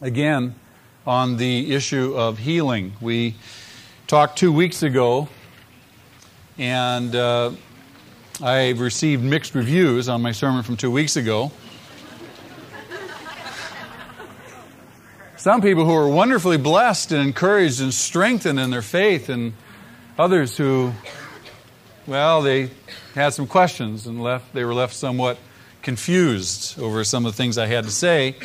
again on the issue of healing. We talked two weeks ago, and uh, I received mixed reviews on my sermon from two weeks ago. Some people who were wonderfully blessed and encouraged and strengthened in their faith, and others who, well, they had some questions and left, they were left somewhat confused over some of the things I had to say.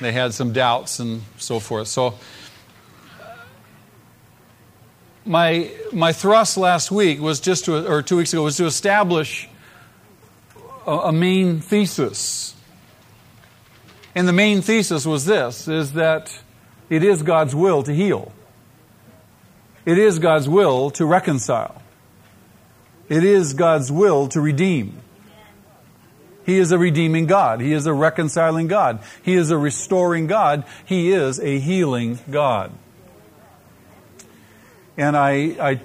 They had some doubts and so forth. So, my, my thrust last week was just to, or two weeks ago, was to establish a, a main thesis. And the main thesis was this, is that it is God's will to heal. It is God's will to reconcile. It is God's will to redeem. He is a redeeming God. He is a reconciling God. He is a restoring God. He is a healing God. And I, I,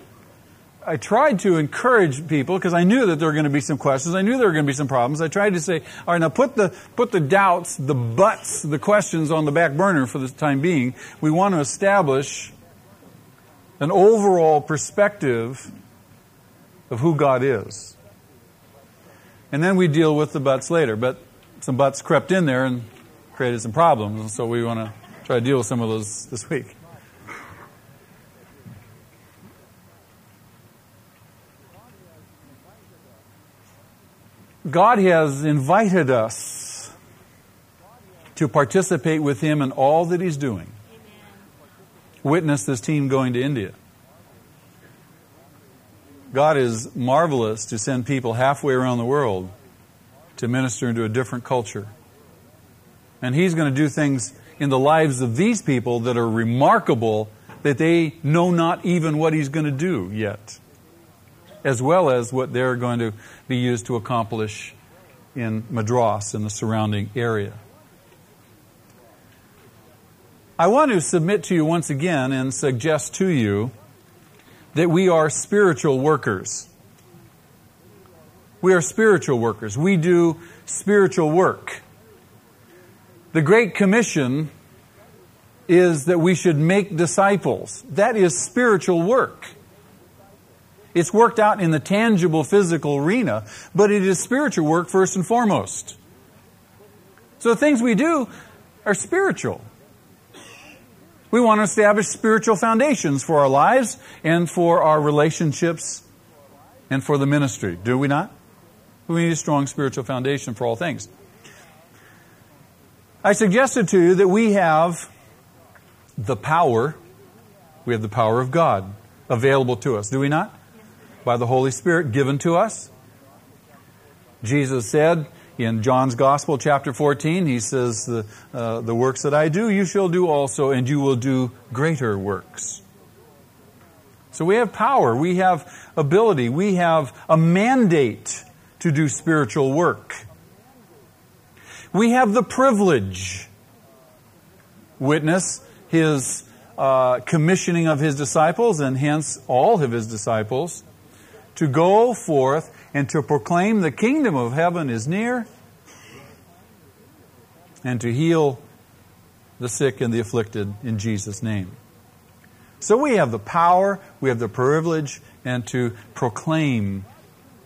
I tried to encourage people because I knew that there were going to be some questions. I knew there were going to be some problems. I tried to say, all right, now put the, put the doubts, the buts, the questions on the back burner for the time being. We want to establish an overall perspective of who God is. And then we deal with the buts later. But some buts crept in there and created some problems. And so we want to try to deal with some of those this week. God has invited us to participate with Him in all that He's doing. Witness this team going to India. God is marvelous to send people halfway around the world to minister into a different culture. And He's going to do things in the lives of these people that are remarkable that they know not even what He's going to do yet, as well as what they're going to be used to accomplish in Madras and the surrounding area. I want to submit to you once again and suggest to you that we are spiritual workers. We are spiritual workers. We do spiritual work. The Great Commission is that we should make disciples. That is spiritual work. It's worked out in the tangible physical arena, but it is spiritual work first and foremost. So the things we do are spiritual. We want to establish spiritual foundations for our lives and for our relationships and for the ministry. Do we not? We need a strong spiritual foundation for all things. I suggested to you that we have the power, we have the power of God available to us, do we not? By the Holy Spirit given to us. Jesus said, in John's Gospel, chapter 14, he says, the, uh, the works that I do, you shall do also, and you will do greater works. So we have power, we have ability, we have a mandate to do spiritual work. We have the privilege, witness his uh, commissioning of his disciples, and hence all of his disciples, to go forth and to proclaim the kingdom of heaven is near and to heal the sick and the afflicted in Jesus' name. So we have the power, we have the privilege, and to proclaim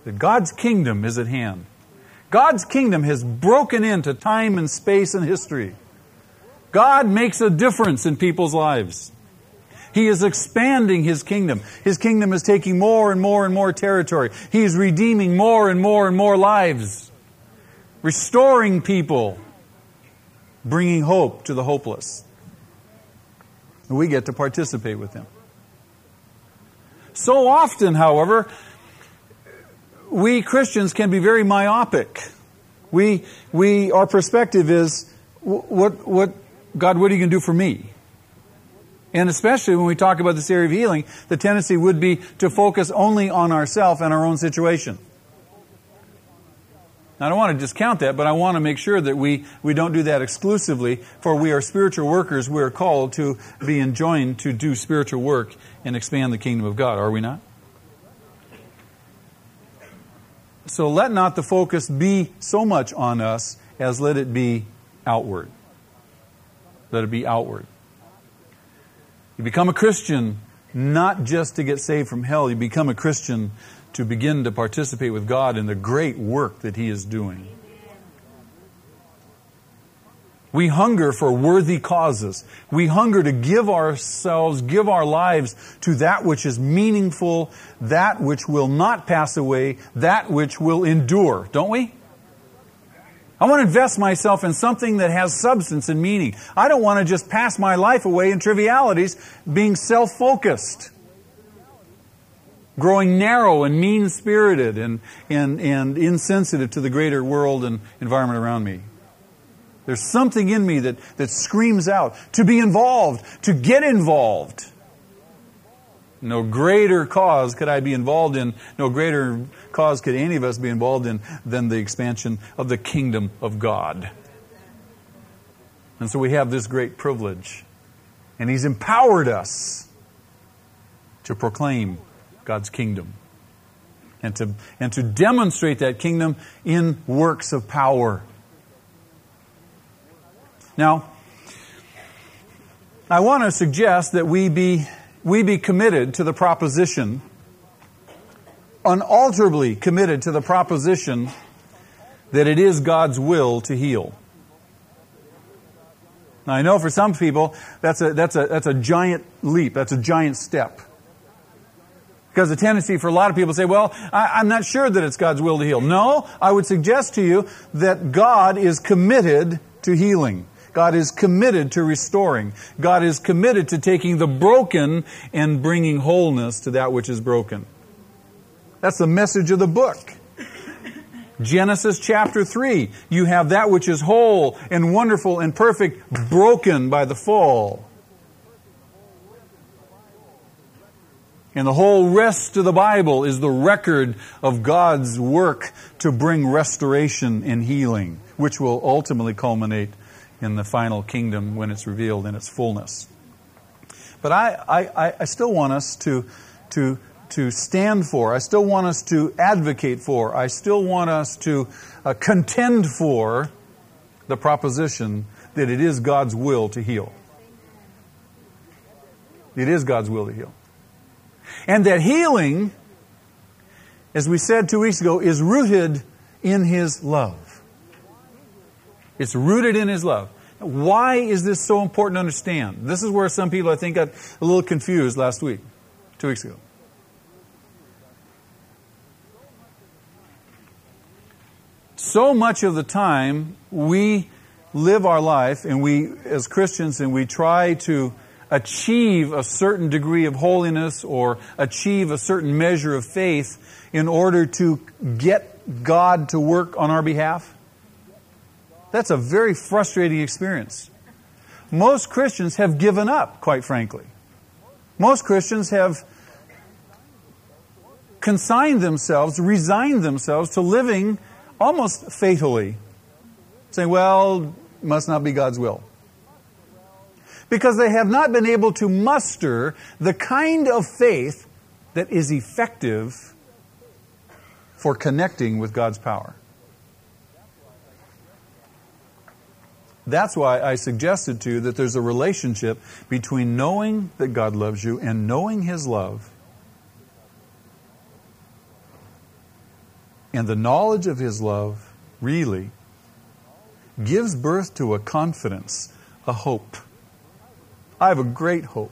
that God's kingdom is at hand. God's kingdom has broken into time and space and history. God makes a difference in people's lives. He is expanding His kingdom. His kingdom is taking more and more and more territory. He is redeeming more and more and more lives, restoring people, bringing hope to the hopeless. And we get to participate with Him. So often, however, we Christians can be very myopic. We, we, our perspective is, what, what, God, what are you going to do for me? And especially when we talk about this area of healing, the tendency would be to focus only on ourselves and our own situation. I don't want to discount that, but I want to make sure that we, we don't do that exclusively, for we are spiritual workers. We are called to be enjoined to do spiritual work and expand the kingdom of God, are we not? So let not the focus be so much on us as let it be outward. Let it be outward. You become a Christian not just to get saved from hell, you become a Christian to begin to participate with God in the great work that He is doing. We hunger for worthy causes. We hunger to give ourselves, give our lives to that which is meaningful, that which will not pass away, that which will endure, don't we? I want to invest myself in something that has substance and meaning. I don't want to just pass my life away in trivialities, being self focused, growing narrow and mean spirited and, and, and insensitive to the greater world and environment around me. There's something in me that, that screams out to be involved, to get involved. No greater cause could I be involved in, no greater cause could any of us be involved in than the expansion of the kingdom of God. And so we have this great privilege. And He's empowered us to proclaim God's kingdom and to, and to demonstrate that kingdom in works of power. Now, I want to suggest that we be we be committed to the proposition, unalterably committed to the proposition that it is God's will to heal. Now, I know for some people that's a, that's a, that's a giant leap, that's a giant step. Because the tendency for a lot of people to say, well, I, I'm not sure that it's God's will to heal. No, I would suggest to you that God is committed to healing. God is committed to restoring. God is committed to taking the broken and bringing wholeness to that which is broken. That's the message of the book. Genesis chapter 3, you have that which is whole and wonderful and perfect broken by the fall. And the whole rest of the Bible is the record of God's work to bring restoration and healing, which will ultimately culminate in the final kingdom when it's revealed in its fullness. But I, I, I still want us to, to, to stand for, I still want us to advocate for, I still want us to uh, contend for the proposition that it is God's will to heal. It is God's will to heal. And that healing, as we said two weeks ago, is rooted in His love. It's rooted in His love. Why is this so important to understand? This is where some people, I think, got a little confused last week, two weeks ago. So much of the time, we live our life and we, as Christians, and we try to achieve a certain degree of holiness or achieve a certain measure of faith in order to get God to work on our behalf. That's a very frustrating experience. Most Christians have given up, quite frankly. Most Christians have consigned themselves, resigned themselves to living almost fatally, saying, well, must not be God's will. Because they have not been able to muster the kind of faith that is effective for connecting with God's power. That's why I suggested to you that there's a relationship between knowing that God loves you and knowing His love. And the knowledge of His love really gives birth to a confidence, a hope. I have a great hope.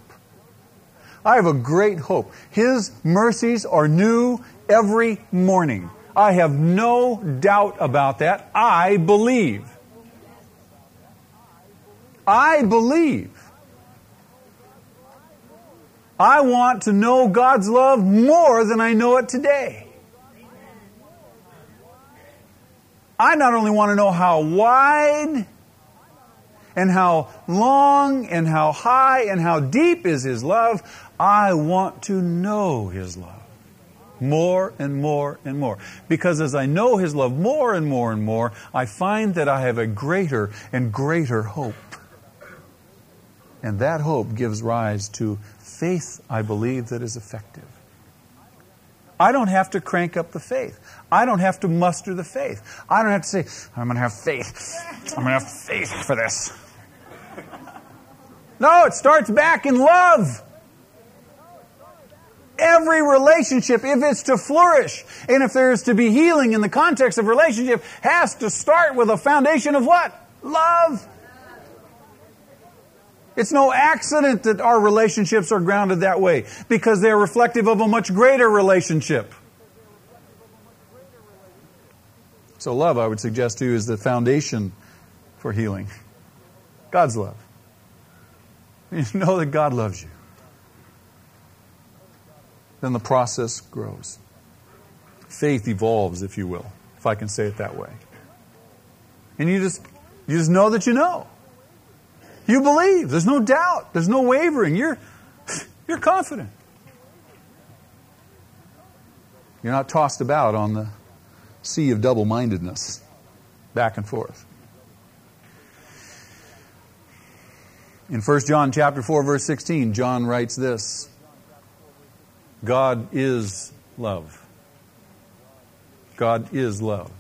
I have a great hope. His mercies are new every morning. I have no doubt about that. I believe. I believe. I want to know God's love more than I know it today. I not only want to know how wide and how long and how high and how deep is His love, I want to know His love more and more and more. Because as I know His love more and more and more, I find that I have a greater and greater hope. And that hope gives rise to faith, I believe, that is effective. I don't have to crank up the faith. I don't have to muster the faith. I don't have to say, I'm going to have faith. I'm going to have faith for this. No, it starts back in love. Every relationship, if it's to flourish, and if there is to be healing in the context of relationship, has to start with a foundation of what? Love. It's no accident that our relationships are grounded that way, because they're reflective of a much greater relationship. So, love, I would suggest to you, is the foundation for healing. God's love. You know that God loves you. Then the process grows. Faith evolves, if you will, if I can say it that way. And you just you just know that you know. You believe. There's no doubt. There's no wavering. You're you're confident. You're not tossed about on the sea of double mindedness, back and forth. In 1 John chapter 4 verse 16, John writes this: God is love. God is love.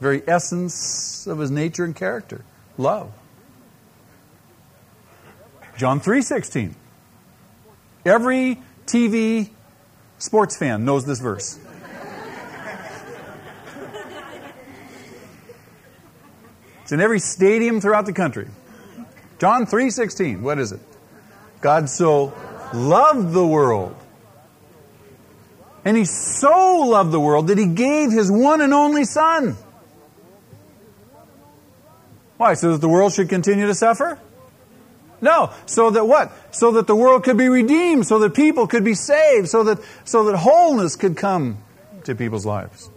Very essence of his nature and character, love. John 3:16. Every TV sports fan knows this verse. It's in every stadium throughout the country. John 3:16. What is it? God so loved the world. And he so loved the world that he gave his one and only son. Why? So that the world should continue to suffer? No. So that what? So that the world could be redeemed, so that people could be saved, so that so that wholeness could come to people's lives.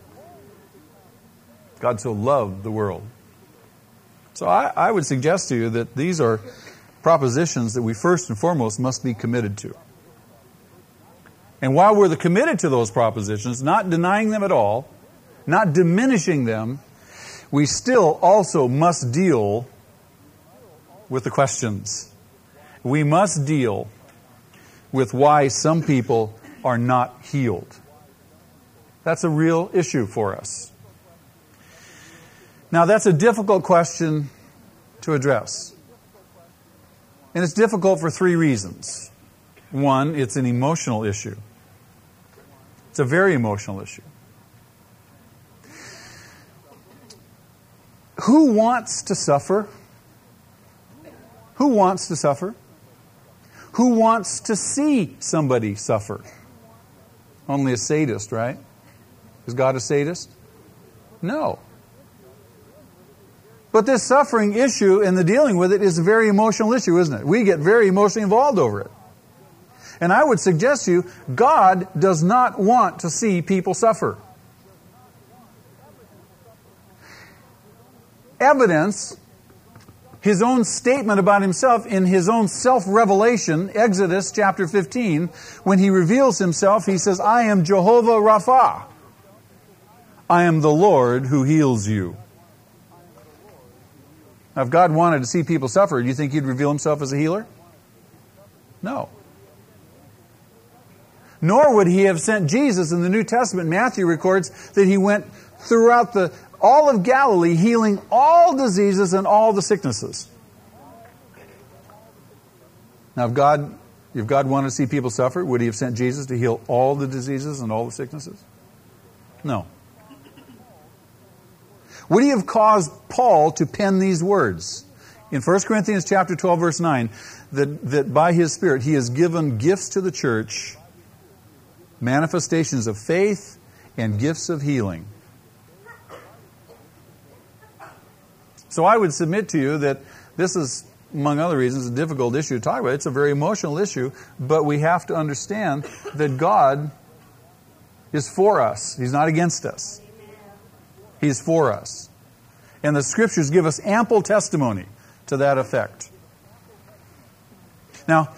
God so loved the world. So I, I would suggest to you that these are propositions that we first and foremost must be committed to. And while we're committed to those propositions, not denying them at all, not diminishing them, we still also must deal with the questions. We must deal with why some people are not healed. That's a real issue for us. Now, that's a difficult question to address. And it's difficult for three reasons. One, it's an emotional issue. It's a very emotional issue. Who wants to suffer? Who wants to suffer? Who wants to see somebody suffer? Only a sadist, right? Is God a sadist? No. But this suffering issue and the dealing with it is a very emotional issue, isn't it? We get very emotionally involved over it. And I would suggest to you, God does not want to see people suffer. Evidence, his own statement about himself in his own self revelation, Exodus chapter 15, when he reveals himself, he says, I am Jehovah Rapha. I am the Lord who heals you. Now, if God wanted to see people suffer, do you think He'd reveal Himself as a healer? No. Nor would He have sent Jesus in the New Testament. Matthew records that He went throughout the, all of Galilee healing all diseases and all the sicknesses. Now, if God, if God wanted to see people suffer, would He have sent Jesus to heal all the diseases and all the sicknesses? No. Would he have caused Paul to pen these words? In 1 Corinthians chapter 12 verse 9 that, that by his spirit he has given gifts to the church manifestations of faith and gifts of healing. So I would submit to you that this is among other reasons a difficult issue to talk about. It's a very emotional issue, but we have to understand that God is for us. He's not against us. He's for us. And the scriptures give us ample testimony to that effect. Now,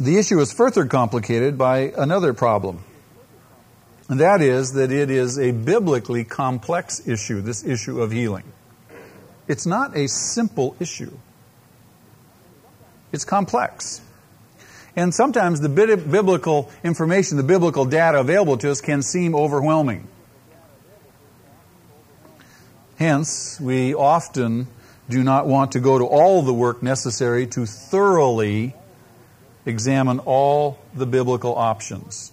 the issue is further complicated by another problem. And that is that it is a biblically complex issue, this issue of healing. It's not a simple issue, it's complex. And sometimes the biblical information, the biblical data available to us can seem overwhelming. Hence, we often do not want to go to all the work necessary to thoroughly examine all the biblical options.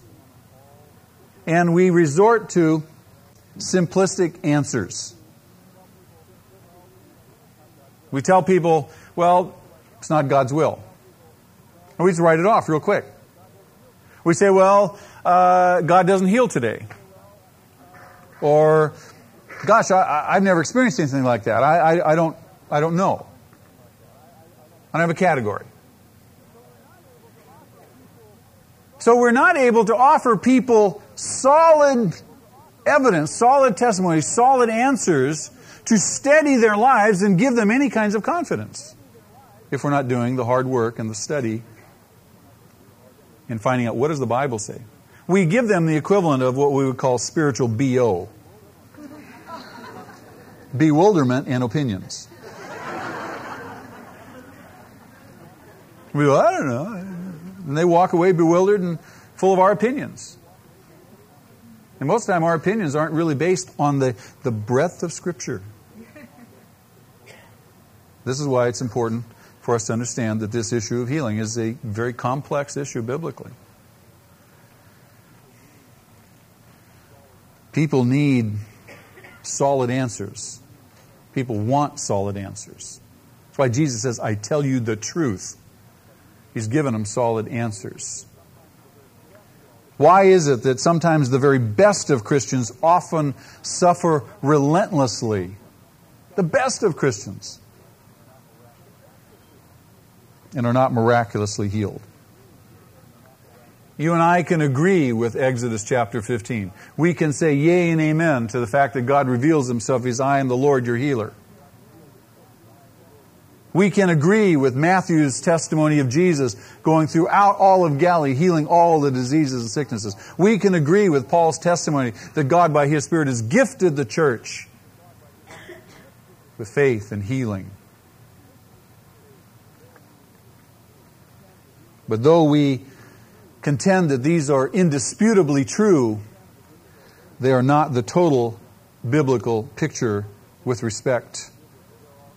And we resort to simplistic answers. We tell people, well, it's not God's will. And we just write it off real quick. We say, well, uh, God doesn't heal today. Or, gosh, I, have never experienced anything like that. I, I, I, don't, I don't know. I don't have a category. So we're not able to offer people solid evidence, solid testimony, solid answers to steady their lives and give them any kinds of confidence if we're not doing the hard work and the study in finding out what does the Bible say. We give them the equivalent of what we would call spiritual BO. Bewilderment and opinions. We go, I don't know. And they walk away bewildered and full of our opinions. And most of the time, our opinions aren't really based on the, the breadth of Scripture. This is why it's important for us to understand that this issue of healing is a very complex issue biblically. People need solid answers. People want solid answers. That's why Jesus says, I tell you the truth. He's given them solid answers. Why is it that sometimes the very best of Christians often suffer relentlessly? The best of Christians and are not miraculously healed. You and I can agree with Exodus chapter 15. We can say yea and amen to the fact that God reveals himself as I am the Lord your healer. We can agree with Matthew's testimony of Jesus going throughout all of Galilee, healing all the diseases and sicknesses. We can agree with Paul's testimony that God, by His Spirit, has gifted the church with faith and healing. But though we contend that these are indisputably true, they are not the total biblical picture with respect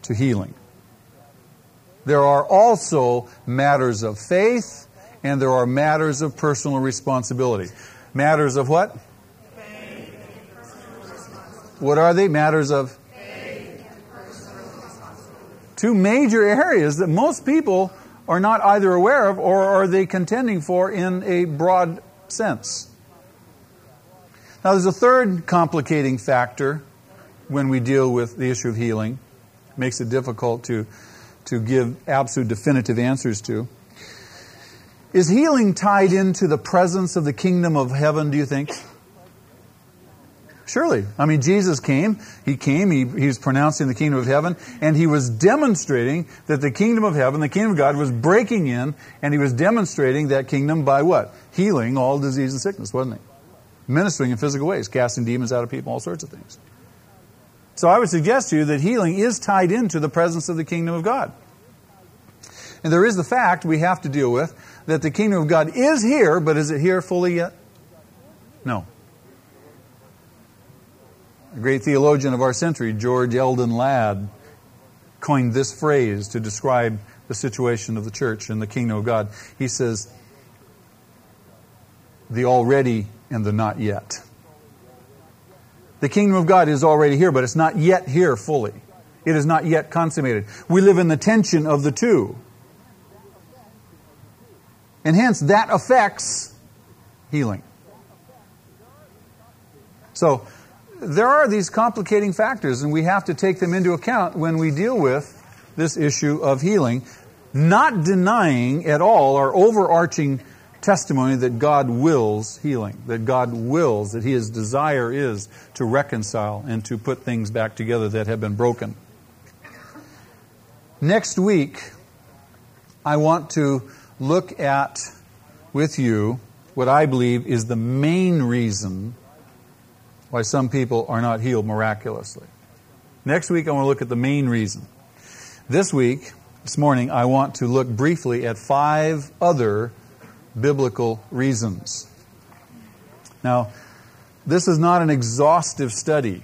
to healing. There are also matters of faith and there are matters of personal responsibility. Matters of what? What are they? Matters of two major areas that most people are not either aware of or are they contending for in a broad sense. Now, there's a third complicating factor when we deal with the issue of healing. It makes it difficult to, to give absolute definitive answers to. Is healing tied into the presence of the kingdom of heaven, do you think? Surely. I mean, Jesus came, he came, he, he was pronouncing the kingdom of heaven, and he was demonstrating that the kingdom of heaven, the kingdom of God, was breaking in, and he was demonstrating that kingdom by what? Healing all disease and sickness, wasn't he? Ministering in physical ways, casting demons out of people, all sorts of things. So I would suggest to you that healing is tied into the presence of the kingdom of God. And there is the fact we have to deal with that the kingdom of God is here, but is it here fully yet? No. A great theologian of our century, George Eldon Ladd, coined this phrase to describe the situation of the church and the kingdom of God. He says, the already and the not yet. The kingdom of God is already here, but it's not yet here fully. It is not yet consummated. We live in the tension of the two. And hence, that affects healing. So, there are these complicating factors, and we have to take them into account when we deal with this issue of healing, not denying at all our overarching testimony that God wills healing, that God wills, that His desire is to reconcile and to put things back together that have been broken. Next week, I want to look at with you what I believe is the main reason why some people are not healed miraculously. Next week, I want to look at the main reason. This week, this morning, I want to look briefly at five other biblical reasons. Now, this is not an exhaustive study.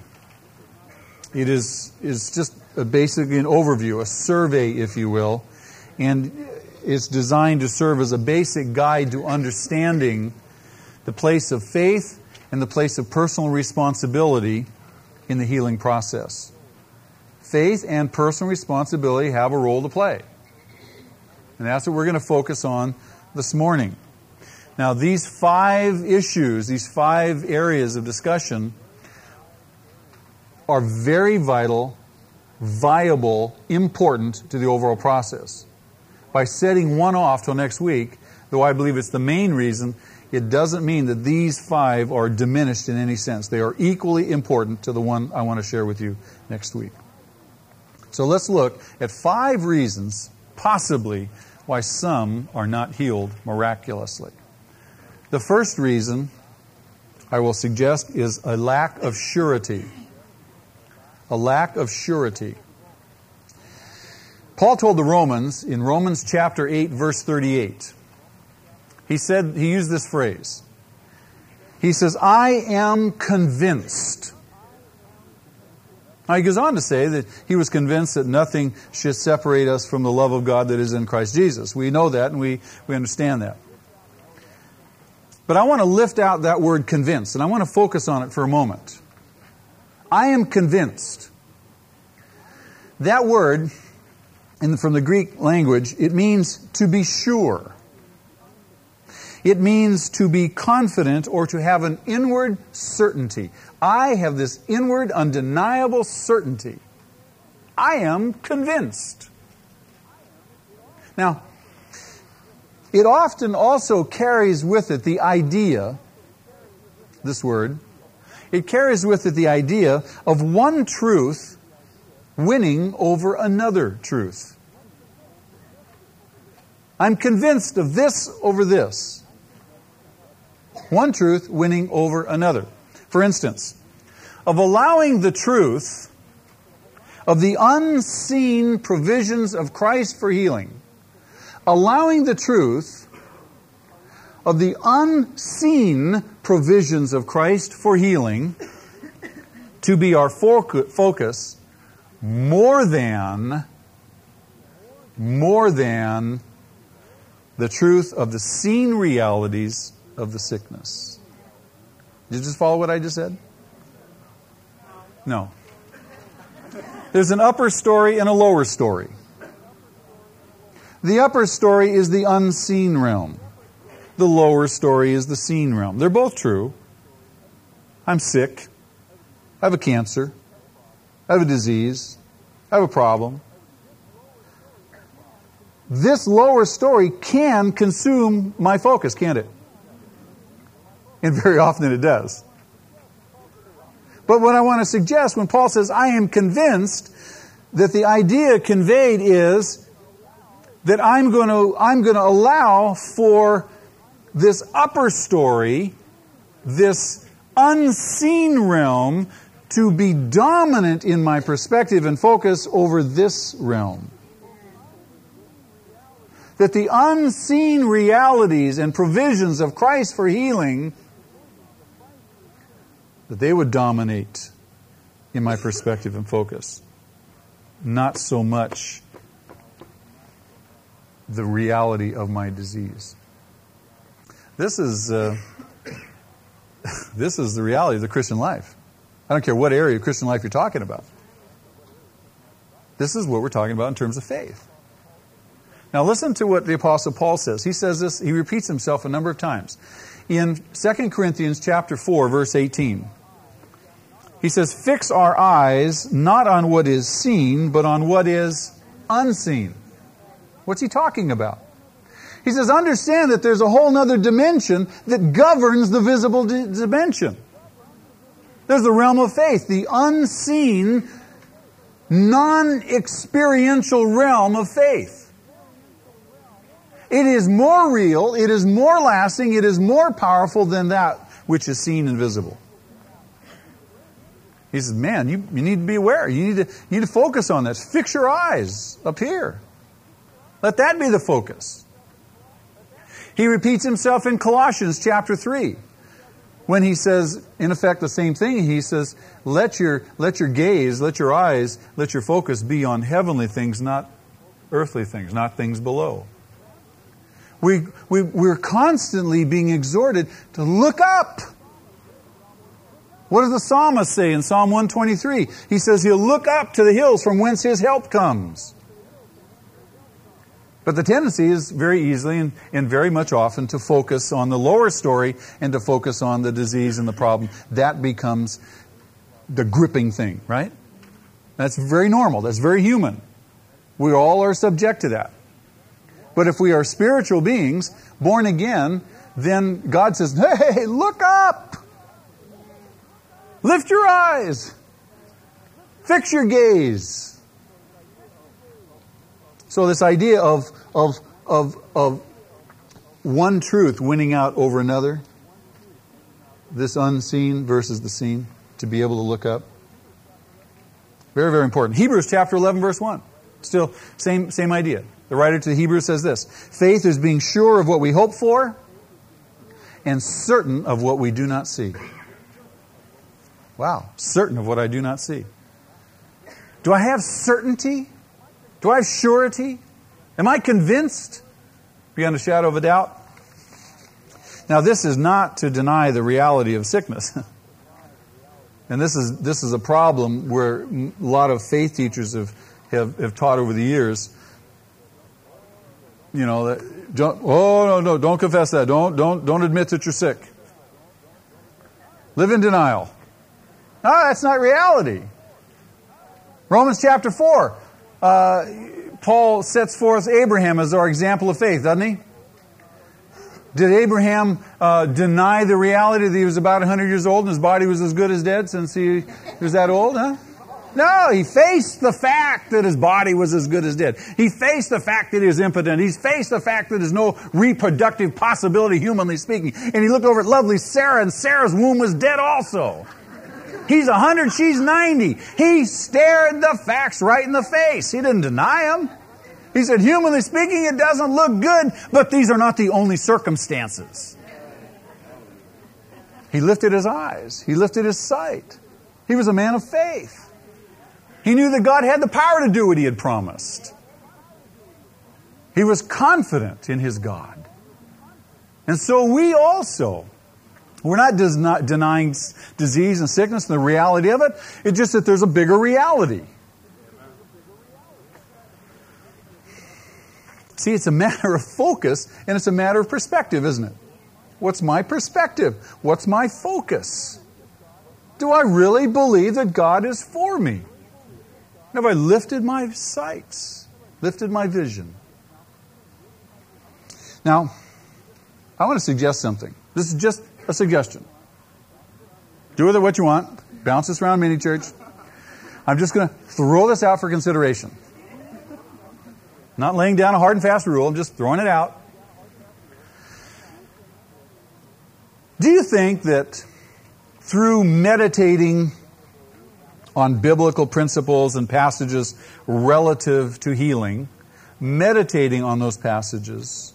It is, is just a, basically an overview, a survey, if you will, and it's designed to serve as a basic guide to understanding the place of faith and the place of personal responsibility in the healing process. Faith and personal responsibility have a role to play. And that's what we're going to focus on this morning. Now, these five issues, these five areas of discussion, are very vital, viable, important to the overall process. By setting one off till next week, though I believe it's the main reason, it doesn't mean that these five are diminished in any sense. They are equally important to the one I want to share with you next week. So let's look at five reasons, possibly, why some are not healed miraculously. The first reason I will suggest is a lack of surety. A lack of surety. Paul told the Romans in Romans chapter 8, verse 38, he said, he used this phrase. He says, I am convinced. Now he goes on to say that he was convinced that nothing should separate us from the love of God that is in Christ Jesus. We know that and we, we understand that. But I want to lift out that word convinced, and I want to focus on it for a moment. I am convinced. That word, the, from the Greek language, it means to be sure. It means to be confident or to have an inward certainty. I have this inward, undeniable certainty. I am convinced. Now, it often also carries with it the idea, this word, it carries with it the idea of one truth winning over another truth. I'm convinced of this over this. One truth winning over another. For instance, of allowing the truth of the unseen provisions of Christ for healing allowing the truth of the unseen provisions of Christ for healing to be our focus more than more than the truth of the seen realities of the sickness. Did you just follow what I just said? No. There's an upper story and a lower story. The upper story is the unseen realm. The lower story is the seen realm. They're both true. I'm sick. I have a cancer. I have a disease. I have a problem. This lower story can consume my focus, can't it? And very often it does. But what I want to suggest when Paul says, I am convinced that the idea conveyed is that I'm going to, I'm going to allow for this upper story, this unseen realm, to be dominant in my perspective and focus over this realm. That the unseen realities and provisions of Christ for healing, that they would dominate in my perspective and focus. Not so much the reality of my disease. This is, uh, this is the reality of the Christian life. I don't care what area of Christian life you're talking about. This is what we're talking about in terms of faith. Now listen to what the apostle Paul says. He says this, he repeats himself a number of times. In 2 Corinthians chapter 4 verse 18. He says, "Fix our eyes not on what is seen, but on what is unseen." What's he talking about? He says, understand that there's a whole other dimension that governs the visible dimension. There's the realm of faith, the unseen, non experiential realm of faith. It is more real, it is more lasting, it is more powerful than that which is seen and visible. He says, Man, you, you need to be aware. You need to, you need to focus on this. Fix your eyes up here. Let that be the focus. He repeats himself in Colossians chapter 3. when he says, in effect, the same thing. He says, let your, let your gaze, let your eyes, let your focus be on heavenly things, not earthly things, not things below. We, we, we're constantly being exhorted to look up. What does the psalmist say in Psalm 123? He says he'll look up to the hills from whence his help comes. But the tendency is very easily and, and, very much often to focus on the lower story and to focus on the disease and the problem. That becomes the gripping thing, right? That's very normal. That's very human. We all are subject to that. But if we are spiritual beings, born again, then God says, hey, look up! Lift your eyes! Fix your gaze! So this idea of, of, of, of one truth winning out over another, this unseen versus the seen, to be able to look up. Very, very important. Hebrews chapter 11, verse 1. Still, same, same idea. The writer to the Hebrews says this Faith is being sure of what we hope for and certain of what we do not see. Wow, certain of what I do not see. Do I have certainty do I have surety? Am I convinced beyond a shadow of a doubt? Now, this is not to deny the reality of sickness. and this is, this is a problem where a lot of faith teachers have, have, have taught over the years. You know, that, don't, oh, no, no, don't confess that. Don't, don't, don't admit that you're sick. Live in denial. No, that's not reality. Romans chapter 4 uh, Paul sets forth Abraham as our example of faith, doesn't he? Did Abraham uh, deny the reality that he was about 100 years old and his body was as good as dead since he was that old? Huh? No, he faced the fact that his body was as good as dead. He faced the fact that he was impotent. He faced the fact that there's no reproductive possibility, humanly speaking. And he looked over at lovely Sarah, and Sarah's womb was dead also. He's 100, she's 90. He stared the facts right in the face. He didn't deny them. He said, humanly speaking, it doesn't look good, but these are not the only circumstances. He lifted his eyes. He lifted his sight. He was a man of faith. He knew that God had the power to do what he had promised. He was confident in his God. And so we also we're not, not denying disease and sickness and the reality of it. It's just that there's a bigger reality. See, it's a matter of focus and it's a matter of perspective, isn't it? What's my perspective? What's my focus? Do I really believe that God is for me? Have I lifted my sights, lifted my vision? Now, I want to suggest something. This is just a suggestion. Do with it what you want. Bounce this around mini church. I'm just going to throw this out for consideration. Not laying down a hard and fast rule, I'm just throwing it out. Do you think that through meditating on biblical principles and passages relative to healing, meditating on those passages,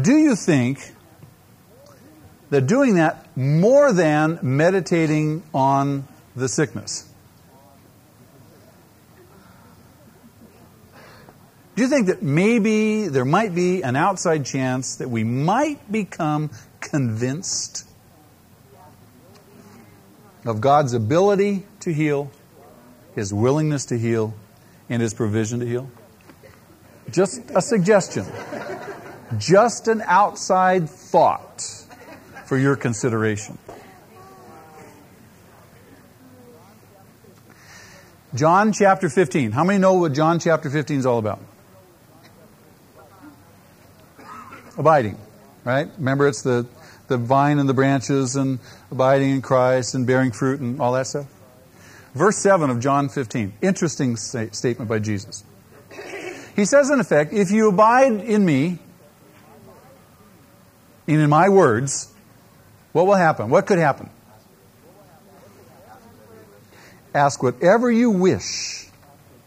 do you think they're doing that more than meditating on the sickness. Do you think that maybe there might be an outside chance that we might become convinced of God's ability to heal, His willingness to heal, and His provision to heal? Just a suggestion. Just an outside thought for your consideration. John chapter 15. How many know what John chapter 15 is all about? Abiding, right? Remember, it's the, the vine and the branches and abiding in Christ and bearing fruit and all that stuff. Verse 7 of John 15. Interesting statement by Jesus. He says, in effect, if you abide in me and in my words, what will happen? What could happen? Ask whatever you wish,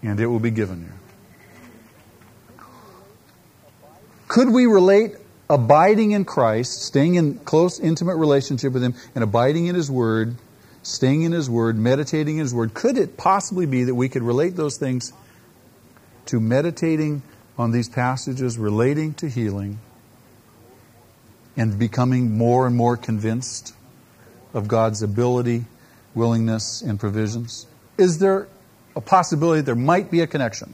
and it will be given you. Could we relate abiding in Christ, staying in close, intimate relationship with Him, and abiding in His Word, staying in His Word, meditating in His Word, could it possibly be that we could relate those things to meditating on these passages relating to healing and becoming more and more convinced of God's ability, willingness, and provisions? Is there a possibility there might be a connection?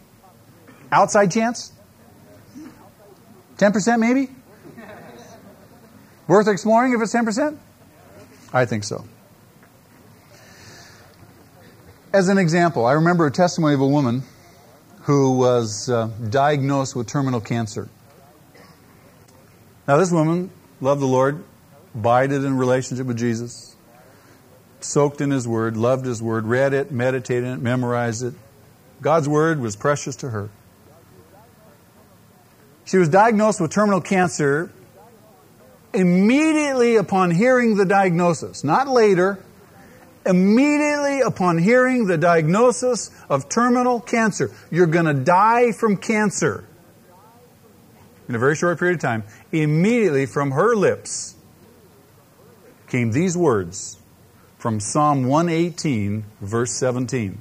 Outside chance? 10% maybe? Worth exploring if it's 10%? I think so. As an example, I remember a testimony of a woman who was uh, diagnosed with terminal cancer. Now, this woman loved the Lord, abided in relationship with Jesus, soaked in His Word, loved His Word, read it, meditated it, memorized it. God's Word was precious to her. She was diagnosed with terminal cancer immediately upon hearing the diagnosis, not later, immediately upon hearing the diagnosis of terminal cancer. You're going to die from cancer. In a very short period of time, immediately from her lips came these words from Psalm 118, verse 17.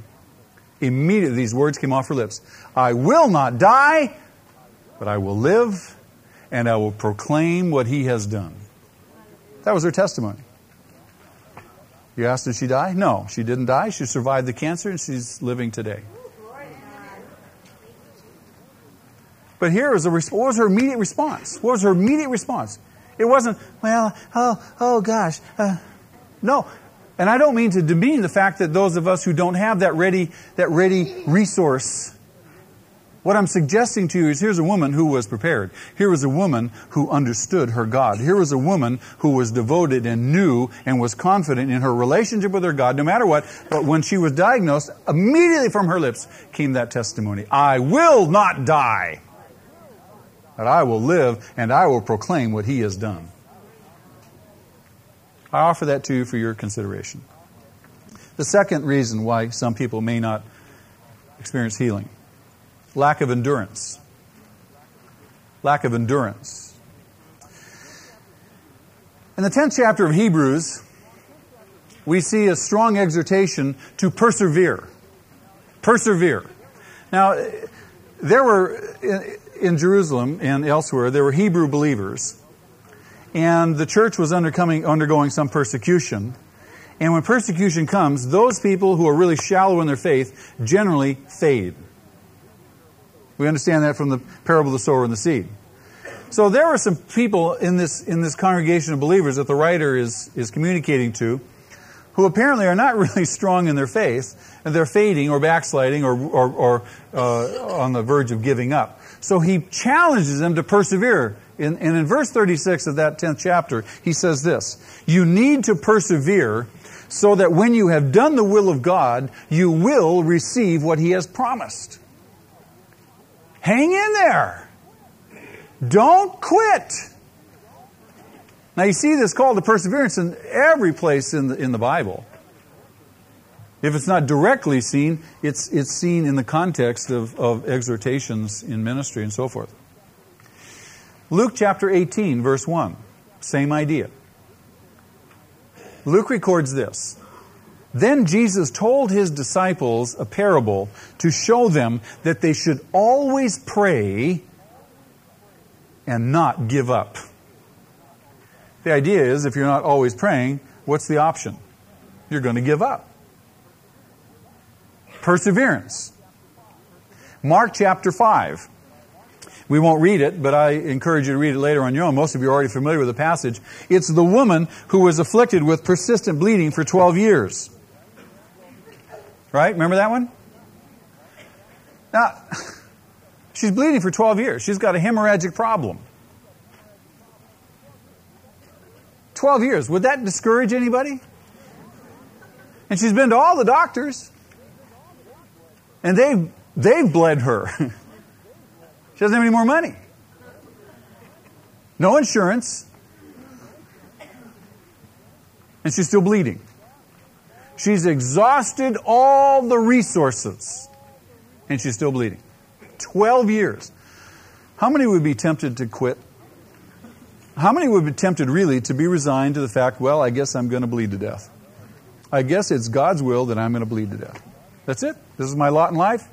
Immediately, these words came off her lips I will not die, but I will live and I will proclaim what he has done. That was her testimony. You asked, did she die? No, she didn't die. She survived the cancer and she's living today. But here is a what was her immediate response? What was her immediate response? It wasn't, well, oh, oh gosh. Uh, no. And I don't mean to demean the fact that those of us who don't have that ready, that ready resource what I'm suggesting to you is here's a woman who was prepared. Here was a woman who understood her God. Here was a woman who was devoted and knew and was confident in her relationship with her God, no matter what. But when she was diagnosed, immediately from her lips came that testimony I will not die, but I will live and I will proclaim what He has done. I offer that to you for your consideration. The second reason why some people may not experience healing lack of endurance. Lack of endurance. In the 10th chapter of Hebrews, we see a strong exhortation to persevere. Persevere. Now, there were in Jerusalem and elsewhere, there were Hebrew believers, and the church was undergoing some persecution. And when persecution comes, those people who are really shallow in their faith generally fade. We understand that from the parable of the sower and the seed. So there were some people in this, in this congregation of believers that the writer is, is communicating to who apparently are not really strong in their faith, and they're fading or backsliding or, or, or uh, on the verge of giving up. So he challenges them to persevere. In, and in verse 36 of that 10th chapter, he says this You need to persevere so that when you have done the will of God, you will receive what he has promised. Hang in there. Don't quit. Now you see this call to perseverance in every place in the, in the Bible. If it's not directly seen, it's, it's seen in the context of, of exhortations in ministry and so forth. Luke chapter 18, verse 1, same idea. Luke records this then Jesus told his disciples a parable to show them that they should always pray and not give up. The idea is if you're not always praying, what's the option? You're going to give up. Perseverance. Mark chapter 5. We won't read it, but I encourage you to read it later on your own. Most of you are already familiar with the passage. It's the woman who was afflicted with persistent bleeding for 12 years. Right? Remember that one? Now, she's bleeding for 12 years. She's got a hemorrhagic problem. 12 years. Would that discourage anybody? And she's been to all the doctors. And they've, they've bled her. she doesn't have any more money. No insurance. And she's still bleeding. She's exhausted all the resources, and she's still bleeding. 12 years. How many would be tempted to quit? How many would be tempted really to be resigned to the fact, well, I guess I'm going to bleed to death? I guess it's God's will that I'm going to bleed to death. That's it. This is my lot in life,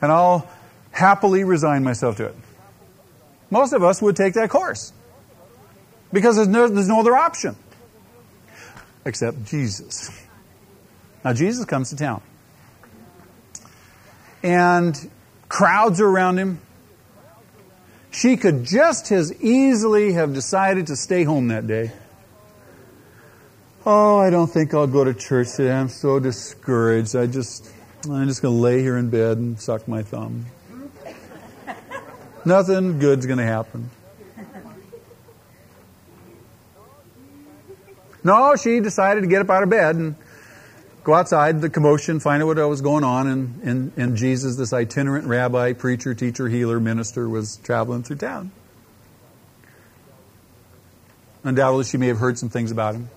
and I'll happily resign myself to it. Most of us would take that course because there's no, there's no other option except Jesus. Now, Jesus comes to town, and crowds are around him. She could just as easily have decided to stay home that day. Oh, I don't think I'll go to church today. I'm so discouraged. I just, I'm just going to lay here in bed and suck my thumb. Nothing good's going to happen. No, she decided to get up out of bed and go outside the commotion, find out what was going on, and, and, and Jesus, this itinerant rabbi, preacher, teacher, healer, minister, was traveling through town. Undoubtedly, she may have heard some things about him.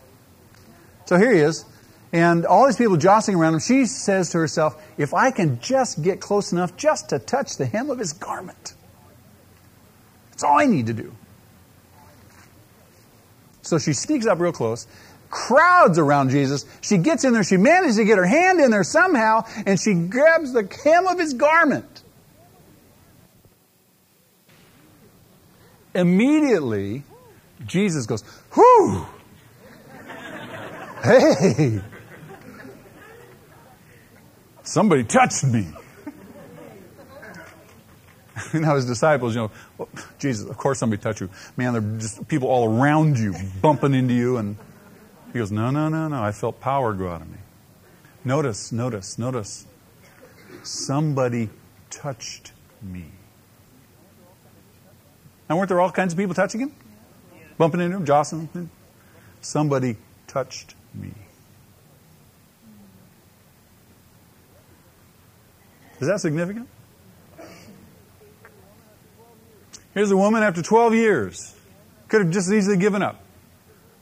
So here he is, and all these people jostling around him. She says to herself, If I can just get close enough just to touch the hem of his garment, that's all I need to do. So she sneaks up real close, crowds around Jesus. She gets in there, she manages to get her hand in there somehow, and she grabs the hem of his garment. Immediately, Jesus goes, Whew! Hey! Somebody touched me. now his disciples, you know, well, Jesus, of course somebody touched you. Man, there are just people all around you bumping into you. And he goes, no, no, no, no. I felt power go out of me. Notice, notice, notice. Somebody touched me. Now, weren't there all kinds of people touching him? Bumping into him, jostling him? Somebody touched me. Is that significant? Here's a woman after 12 years. Could have just as easily given up.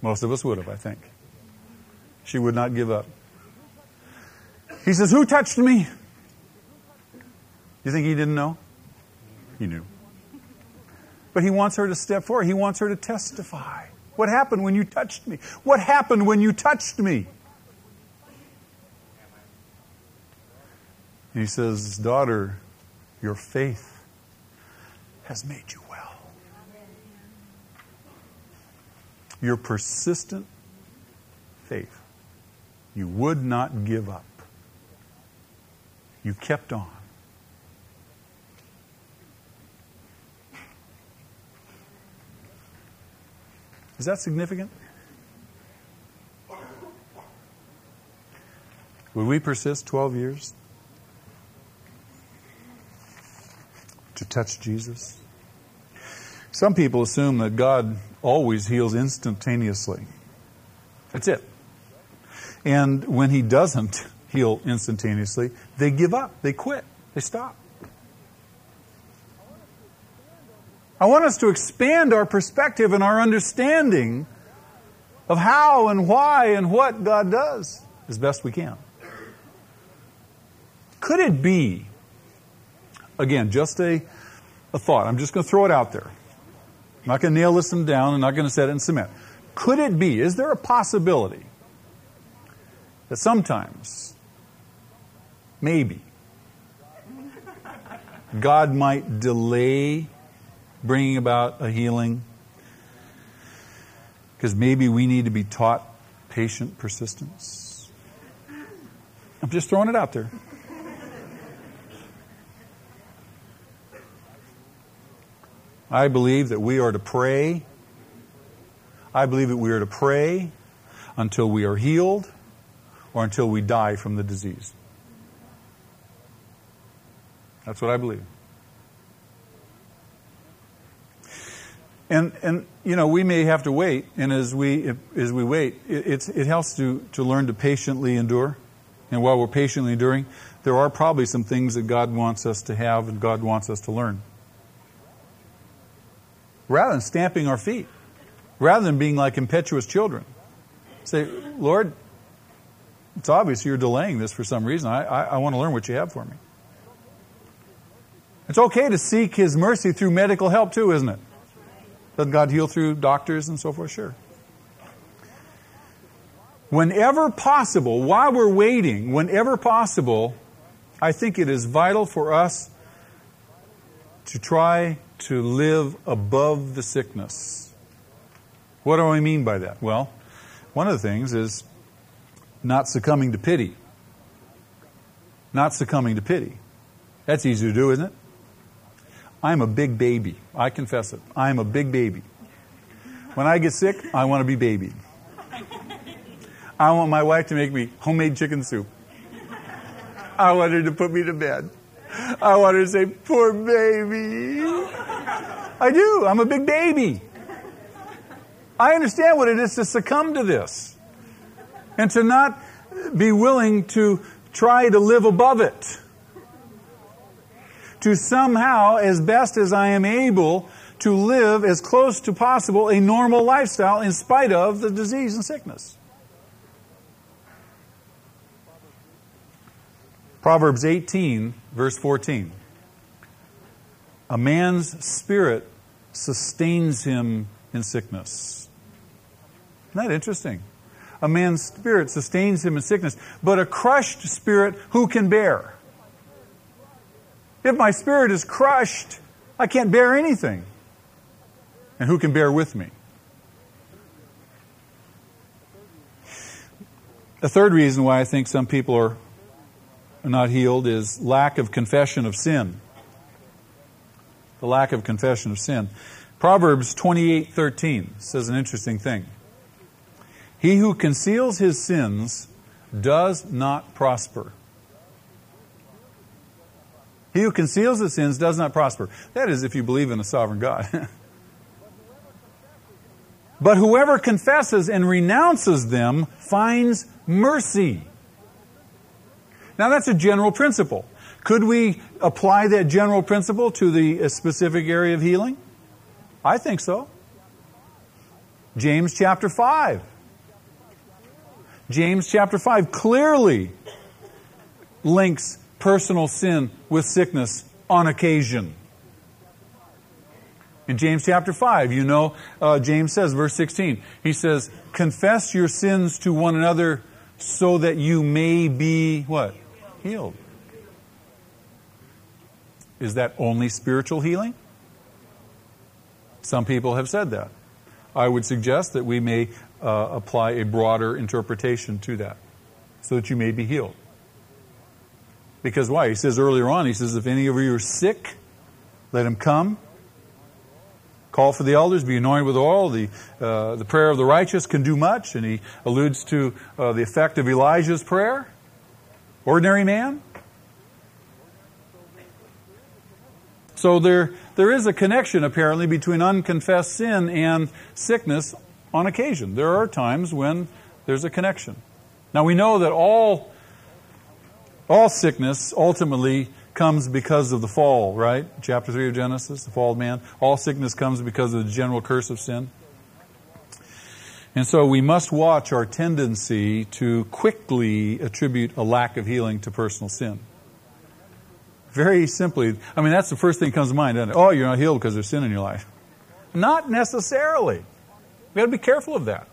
Most of us would have, I think. She would not give up. He says, Who touched me? You think he didn't know? He knew. But he wants her to step forward. He wants her to testify. What happened when you touched me? What happened when you touched me? He says, Daughter, your faith has made you well. Your persistent faith. You would not give up. You kept on. Is that significant? Would we persist 12 years to touch Jesus? Some people assume that God always heals instantaneously. That's it. And when He doesn't heal instantaneously, they give up, they quit, they stop. I want us to expand our perspective and our understanding of how and why and what God does as best we can. Could it be, again, just a, a thought, I'm just going to throw it out there. I'm not going to nail this thing down, I'm not going to set it in cement. Could it be, is there a possibility that sometimes, maybe, God might delay bringing about a healing because maybe we need to be taught patient persistence. I'm just throwing it out there. I believe that we are to pray. I believe that we are to pray until we are healed or until we die from the disease. That's what I believe. And, and you know, we may have to wait, and as we, as we wait, it, it helps to, to learn to patiently endure. And while we're patiently enduring, there are probably some things that God wants us to have and God wants us to learn. Rather than stamping our feet, rather than being like impetuous children, say, Lord, it's obvious you're delaying this for some reason. I, I, I want to learn what you have for me. It's okay to seek His mercy through medical help, too, isn't it? Doesn't God heal through doctors and so forth? Sure. Whenever possible, while we're waiting, whenever possible, I think it is vital for us to try to live above the sickness. What do I mean by that? Well, one of the things is not succumbing to pity. Not succumbing to pity. That's easy to do, isn't it? I'm a big baby. I confess it. I'm a big baby. When I get sick, I want to be baby. I want my wife to make me homemade chicken soup. I want her to put me to bed. I want to say, poor baby. I do. I'm a big baby. I understand what it is to succumb to this and to not be willing to try to live above it. To somehow, as best as I am able, to live as close to possible a normal lifestyle in spite of the disease and sickness. Proverbs 18, verse 14. A man's spirit sustains him in sickness. Isn't that interesting? A man's spirit sustains him in sickness, but a crushed spirit who can bear? If my spirit is crushed, I can't bear anything. And who can bear with me? The third reason why I think some people are not healed is lack of confession of sin. The lack of confession of sin. Proverbs 28:13 says an interesting thing. He who conceals his sins does not prosper. He who conceals his sins does not prosper. That is if you believe in a sovereign God. but whoever confesses and renounces them finds mercy. Now, that's a general principle. Could we apply that general principle to the specific area of healing? I think so. James chapter 5. James chapter 5 clearly links personal sin with sickness on occasion. In James chapter 5, you know, uh, James says, verse 16, he says, Confess your sins to one another so that you may be what? Healed. Is that only spiritual healing? Some people have said that. I would suggest that we may uh, apply a broader interpretation to that so that you may be healed. Because why? He says earlier on, he says, if any of you are sick, let him come. Call for the elders, be anointed with oil. The, uh, the prayer of the righteous can do much. And he alludes to uh, the effect of Elijah's prayer. Ordinary man? So there, there is a connection apparently between unconfessed sin and sickness on occasion. There are times when there's a connection. Now we know that all, all sickness ultimately comes because of the fall, right? Chapter 3 of Genesis, the fall of man. All sickness comes because of the general curse of sin. And so we must watch our tendency to quickly attribute a lack of healing to personal sin. Very simply, I mean, that's the first thing that comes to mind, doesn't it? Oh, you're not healed because there's sin in your life. Not necessarily. We've got to be careful of that.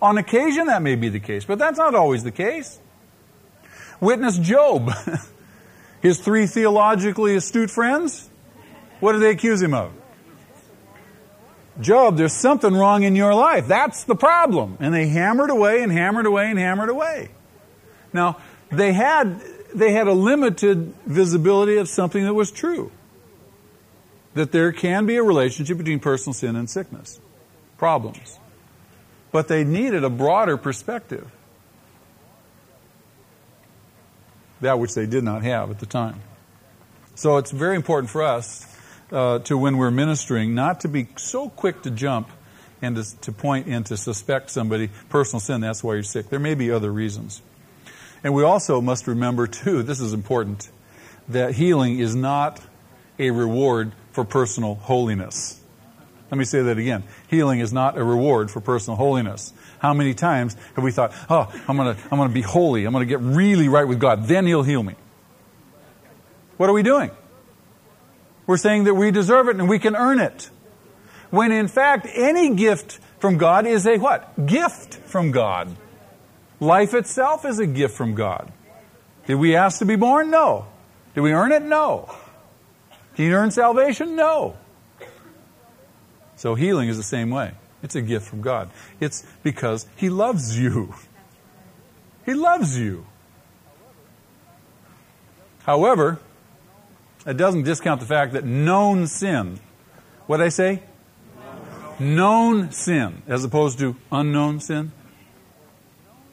On occasion, that may be the case, but that's not always the case. Witness Job. His three theologically astute friends, what do they accuse him of? Job, there's something wrong in your life. That's the problem. And they hammered away and hammered away and hammered away. Now, they had, they had a limited visibility of something that was true. That there can be a relationship between personal sin and sickness, problems. But they needed a broader perspective. That which they did not have at the time. So it's very important for us uh, to when we're ministering, not to be so quick to jump and to, to point and to suspect somebody personal sin. That's why you're sick. There may be other reasons. And we also must remember, too, this is important, that healing is not a reward for personal holiness. Let me say that again. Healing is not a reward for personal holiness. How many times have we thought, oh, I'm going to I'm to be holy. I'm going to get really right with God. Then He'll heal me. What are we doing? We're saying that we deserve it and we can earn it. when in fact any gift from God is a what? Gift from God. Life itself is a gift from God. Did we ask to be born? No. Did we earn it? No. Did you earn salvation? No. So healing is the same way. It's a gift from God. It's because He loves you. He loves you. However, it doesn't discount the fact that known sin, what did I say? Known sin, as opposed to unknown sin.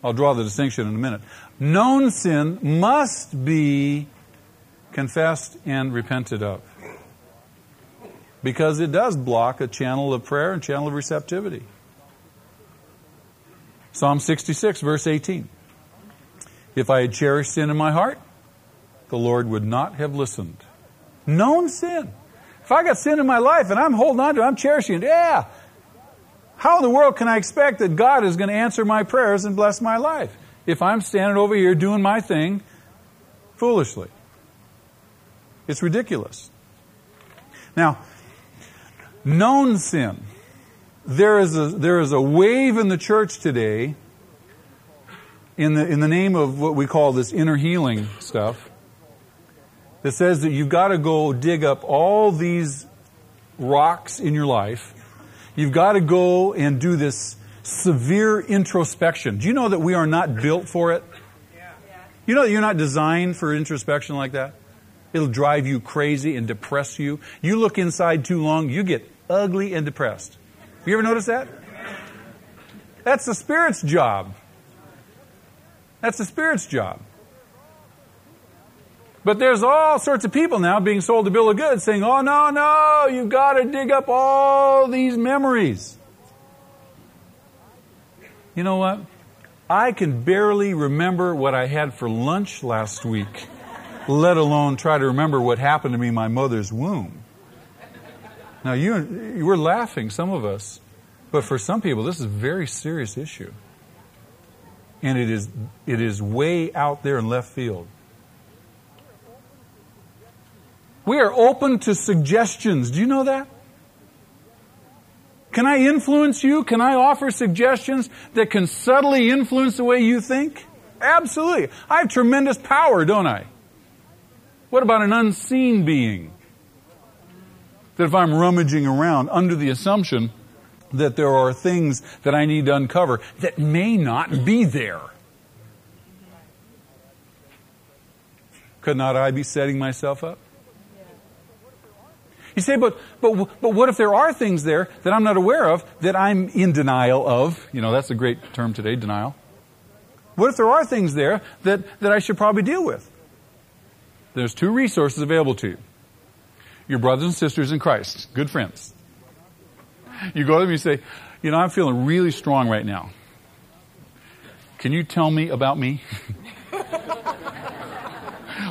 I'll draw the distinction in a minute. Known sin must be confessed and repented of. Because it does block a channel of prayer and channel of receptivity. Psalm 66, verse 18. If I had cherished sin in my heart, the Lord would not have listened. Known sin. If I got sin in my life and I'm holding on to it, I'm cherishing it, yeah. How in the world can I expect that God is going to answer my prayers and bless my life if I'm standing over here doing my thing foolishly? It's ridiculous. Now, known sin. There is a, there is a wave in the church today in the, in the name of what we call this inner healing stuff that says that you've got to go dig up all these rocks in your life. You've got to go and do this severe introspection. Do you know that we are not built for it? You know that you're not designed for introspection like that? It'll drive you crazy and depress you. You look inside too long, you get ugly and depressed. You ever notice that? That's the Spirit's job. That's the Spirit's job. But there's all sorts of people now being sold a bill of goods saying, oh, no, no, you've got to dig up all these memories. You know what? I can barely remember what I had for lunch last week let alone try to remember what happened to me in my mother's womb. Now, you, you were laughing, some of us, but for some people, this is a very serious issue. And it is, it is way out there in left field. We are open to suggestions. Do you know that? Can I influence you? Can I offer suggestions that can subtly influence the way you think? Absolutely. I have tremendous power, don't I? What about an unseen being? That if I'm rummaging around under the assumption that there are things that I need to uncover that may not be there. Could not I be setting myself up? You say, but, but, but what if there are things there that I'm not aware of that I'm in denial of? You know, that's a great term today, denial. What if there are things there that, that I should probably deal with? There's two resources available to you. Your brothers and sisters in Christ, good friends. You go to them and you say, you know, I'm feeling really strong right now. Can you tell me about me?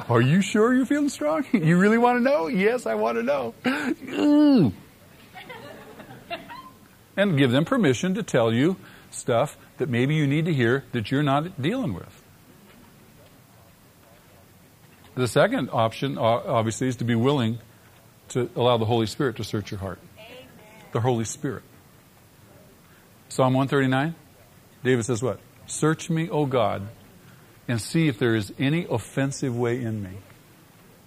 Are you sure you're feeling strong? You really want to know? Yes, I want to know. and give them permission to tell you stuff that maybe you need to hear that you're not dealing with. The second option, obviously, is to be willing to allow the Holy Spirit to search your heart. Amen. The Holy Spirit. Psalm 139, David says what? Search me, O God, and see if there is any offensive way in me.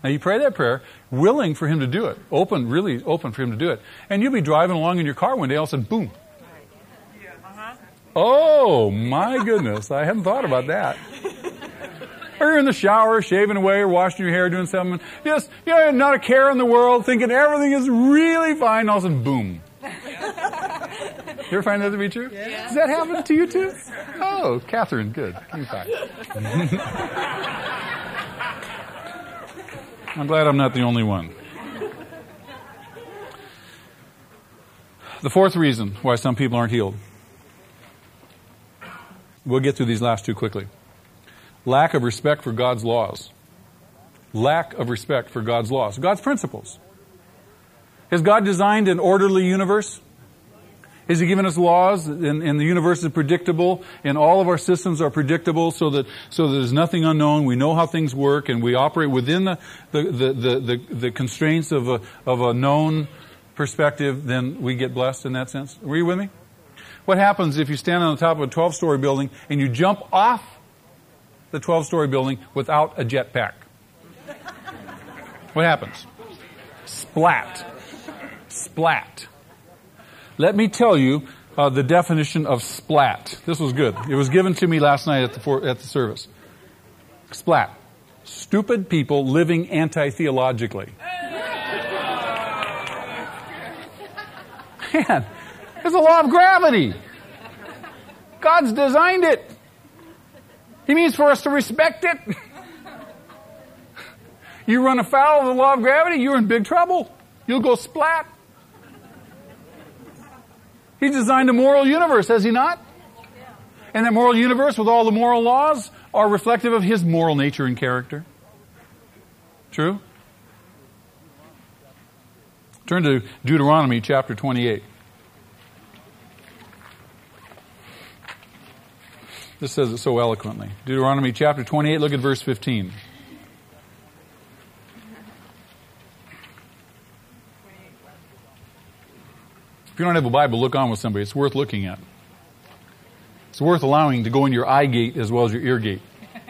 Now you pray that prayer, willing for Him to do it, open, really open for Him to do it. And you'll be driving along in your car one day, all of a sudden, boom. Oh my goodness, I hadn't thought about that or you're in the shower, shaving away, or washing your hair, doing something. Just, know, not a care in the world, thinking everything is really fine, all of a sudden, boom. You ever find that to be true? Yeah. Does that happen to you too? Oh, Catherine, good. Me. I'm glad I'm not the only one. The fourth reason why some people aren't healed. We'll get through these last two quickly lack of respect for God's laws. Lack of respect for God's laws, God's principles. Has God designed an orderly universe? Has He given us laws and, and, the universe is predictable and all of our systems are predictable so that, so that there's nothing unknown. We know how things work and we operate within the, the, the, the, the constraints of a, of a known perspective, then we get blessed in that sense. Were you with me? What happens if you stand on the top of a 12 story building and you jump off the 12 story building without a jetpack? What happens? Splat. Splat. Let me tell you uh, the definition of splat. This was good. It was given to me last night at the, for, at the service. Splat. Stupid people living anti theologically. Man, there's a law of gravity. God's designed it. He means for us to respect it. You run afoul of the law of gravity, you're in big trouble. You'll go splat. He's designed a moral universe, has he not? And that moral universe with all the moral laws are reflective of his moral nature and character. True? Turn to Deuteronomy chapter 28. This says it so eloquently. Deuteronomy chapter 28, look at verse 15. If you don't have a Bible, look on with somebody. It's worth looking at. It's worth allowing to go in your eye gate as well as your ear gate.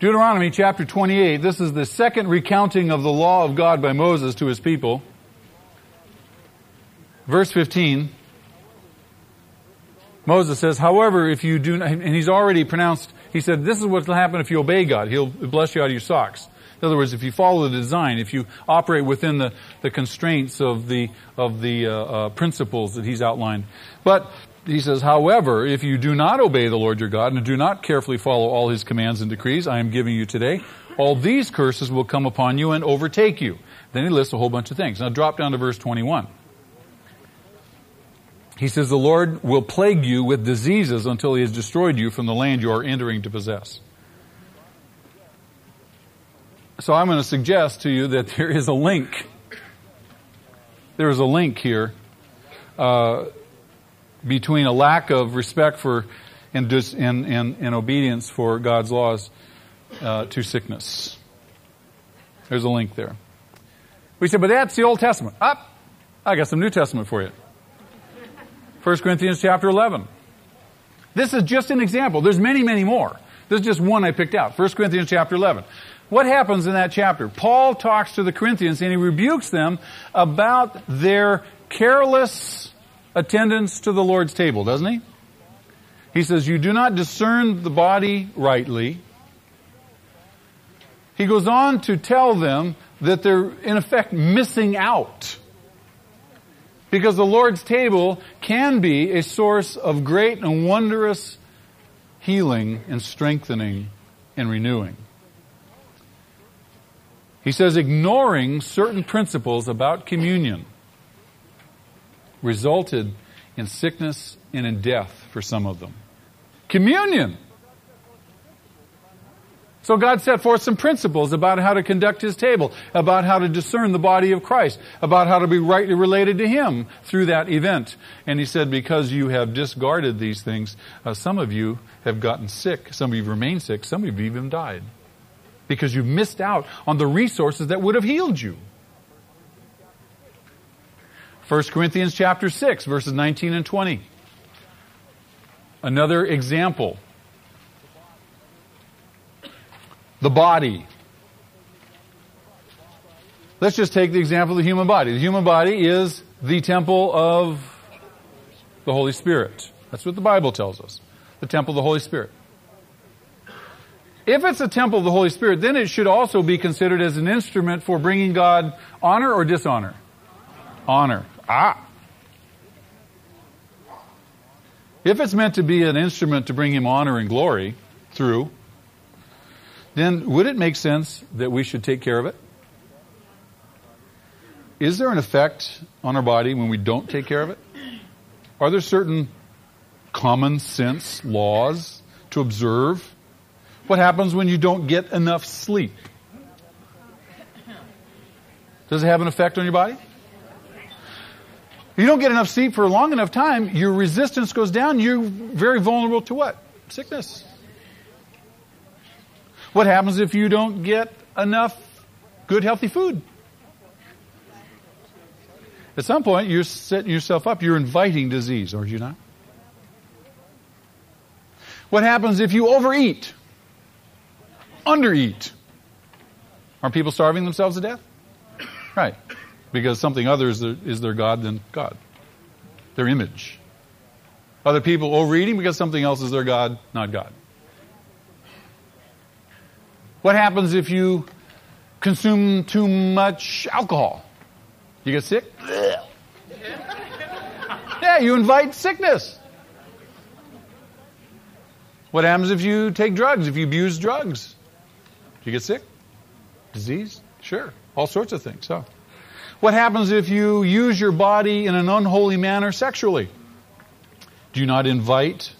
Deuteronomy chapter 28. This is the second recounting of the law of God by Moses to his people. Verse 15. Moses says, however, if you do not, and he's already pronounced, he said, this is what will happen if you obey God. He'll bless you out of your socks. In other words, if you follow the design, if you operate within the, the constraints of the, of the uh, uh, principles that he's outlined. But he says, however, if you do not obey the Lord your God and do not carefully follow all his commands and decrees I am giving you today, all these curses will come upon you and overtake you. Then he lists a whole bunch of things. Now drop down to verse 21. He says, the Lord will plague you with diseases until he has destroyed you from the land you are entering to possess. So I'm going to suggest to you that there is a link. There is a link here uh, between a lack of respect for and, dis, and, and, and obedience for God's laws uh, to sickness. There's a link there. We said, but that's the Old Testament. Up, I got some New Testament for you. 1 Corinthians chapter 11. This is just an example. There's many, many more. This is just one I picked out. 1 Corinthians chapter 11. What happens in that chapter? Paul talks to the Corinthians and he rebukes them about their careless attendance to the Lord's table, doesn't he? He says, You do not discern the body rightly. He goes on to tell them that they're in effect missing out. Because the Lord's table can be a source of great and wondrous healing and strengthening and renewing. He says ignoring certain principles about communion resulted in sickness and in death for some of them. Communion! So God set forth some principles about how to conduct His table, about how to discern the body of Christ, about how to be rightly related to Him through that event. And He said, because you have discarded these things, uh, some of you have gotten sick, some of you remain sick, some of you even died because you've missed out on the resources that would have healed you. 1 Corinthians chapter 6 verses 19 and 20. Another example. The body. Let's just take the example of the human body. The human body is the temple of the Holy Spirit. That's what the Bible tells us. The temple of the Holy Spirit. If it's a temple of the Holy Spirit, then it should also be considered as an instrument for bringing God honor or dishonor? Honor. Ah. If it's meant to be an instrument to bring Him honor and glory through, then would it make sense that we should take care of it? Is there an effect on our body when we don't take care of it? Are there certain common sense laws to observe what happens when you don't get enough sleep? Does it have an effect on your body? You don't get enough sleep for a long enough time, your resistance goes down. You're very vulnerable to what? Sickness. What happens if you don't get enough good, healthy food? At some point, you're setting yourself up. You're inviting disease, are you not? What happens if you overeat? Undereat? Are people starving themselves to death? Right. Because something other is their, is their God than God. Their image. Other people overeating because something else is their God, not God. What happens if you consume too much alcohol? You get sick? yeah, you invite sickness. What happens if you take drugs, if you abuse drugs? You get sick? Disease? Sure. All sorts of things. So, what happens if you use your body in an unholy manner sexually? Do you not invite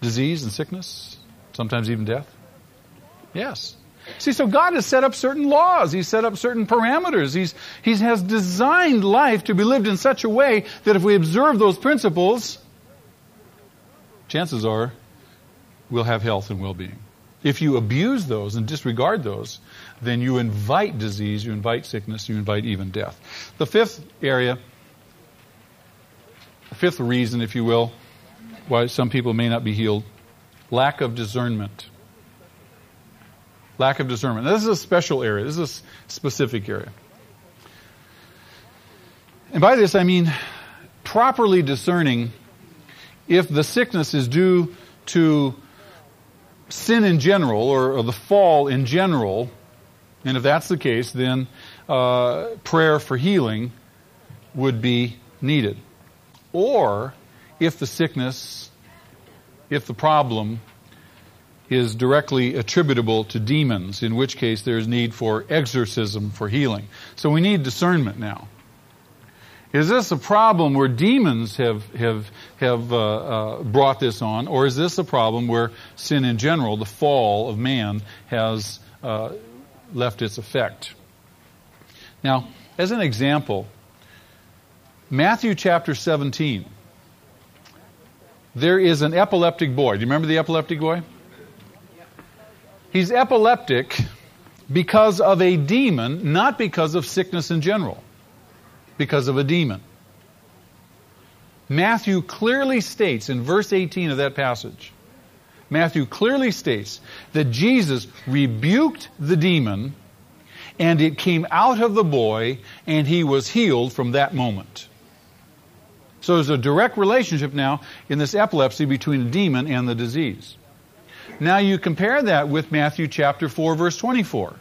disease and sickness? Sometimes even death? Yes. See, so God has set up certain laws. He's set up certain parameters. He's, he has designed life to be lived in such a way that if we observe those principles, chances are we'll have health and well-being. If you abuse those and disregard those, then you invite disease, you invite sickness, you invite even death. The fifth area, fifth reason, if you will, why some people may not be healed, lack of discernment. Lack of discernment. Now, this is a special area. This is a specific area. And by this I mean properly discerning if the sickness is due to sin in general or, or the fall in general, and if that's the case, then uh, prayer for healing would be needed. Or if the sickness, if the problem is directly attributable to demons, in which case there's need for exorcism for healing. So we need discernment now. Is this a problem where demons have have have uh, uh, brought this on, or is this a problem where sin in general, the fall of man, has uh, left its effect? Now, as an example, Matthew chapter 17. There is an epileptic boy. Do you remember the epileptic boy? He's epileptic because of a demon, not because of sickness in general, because of a demon. Matthew clearly states in verse 18 of that passage, Matthew clearly states that Jesus rebuked the demon and it came out of the boy and he was healed from that moment. So there's a direct relationship now in this epilepsy between the demon and the disease. Now you compare that with Matthew chapter 4 verse 24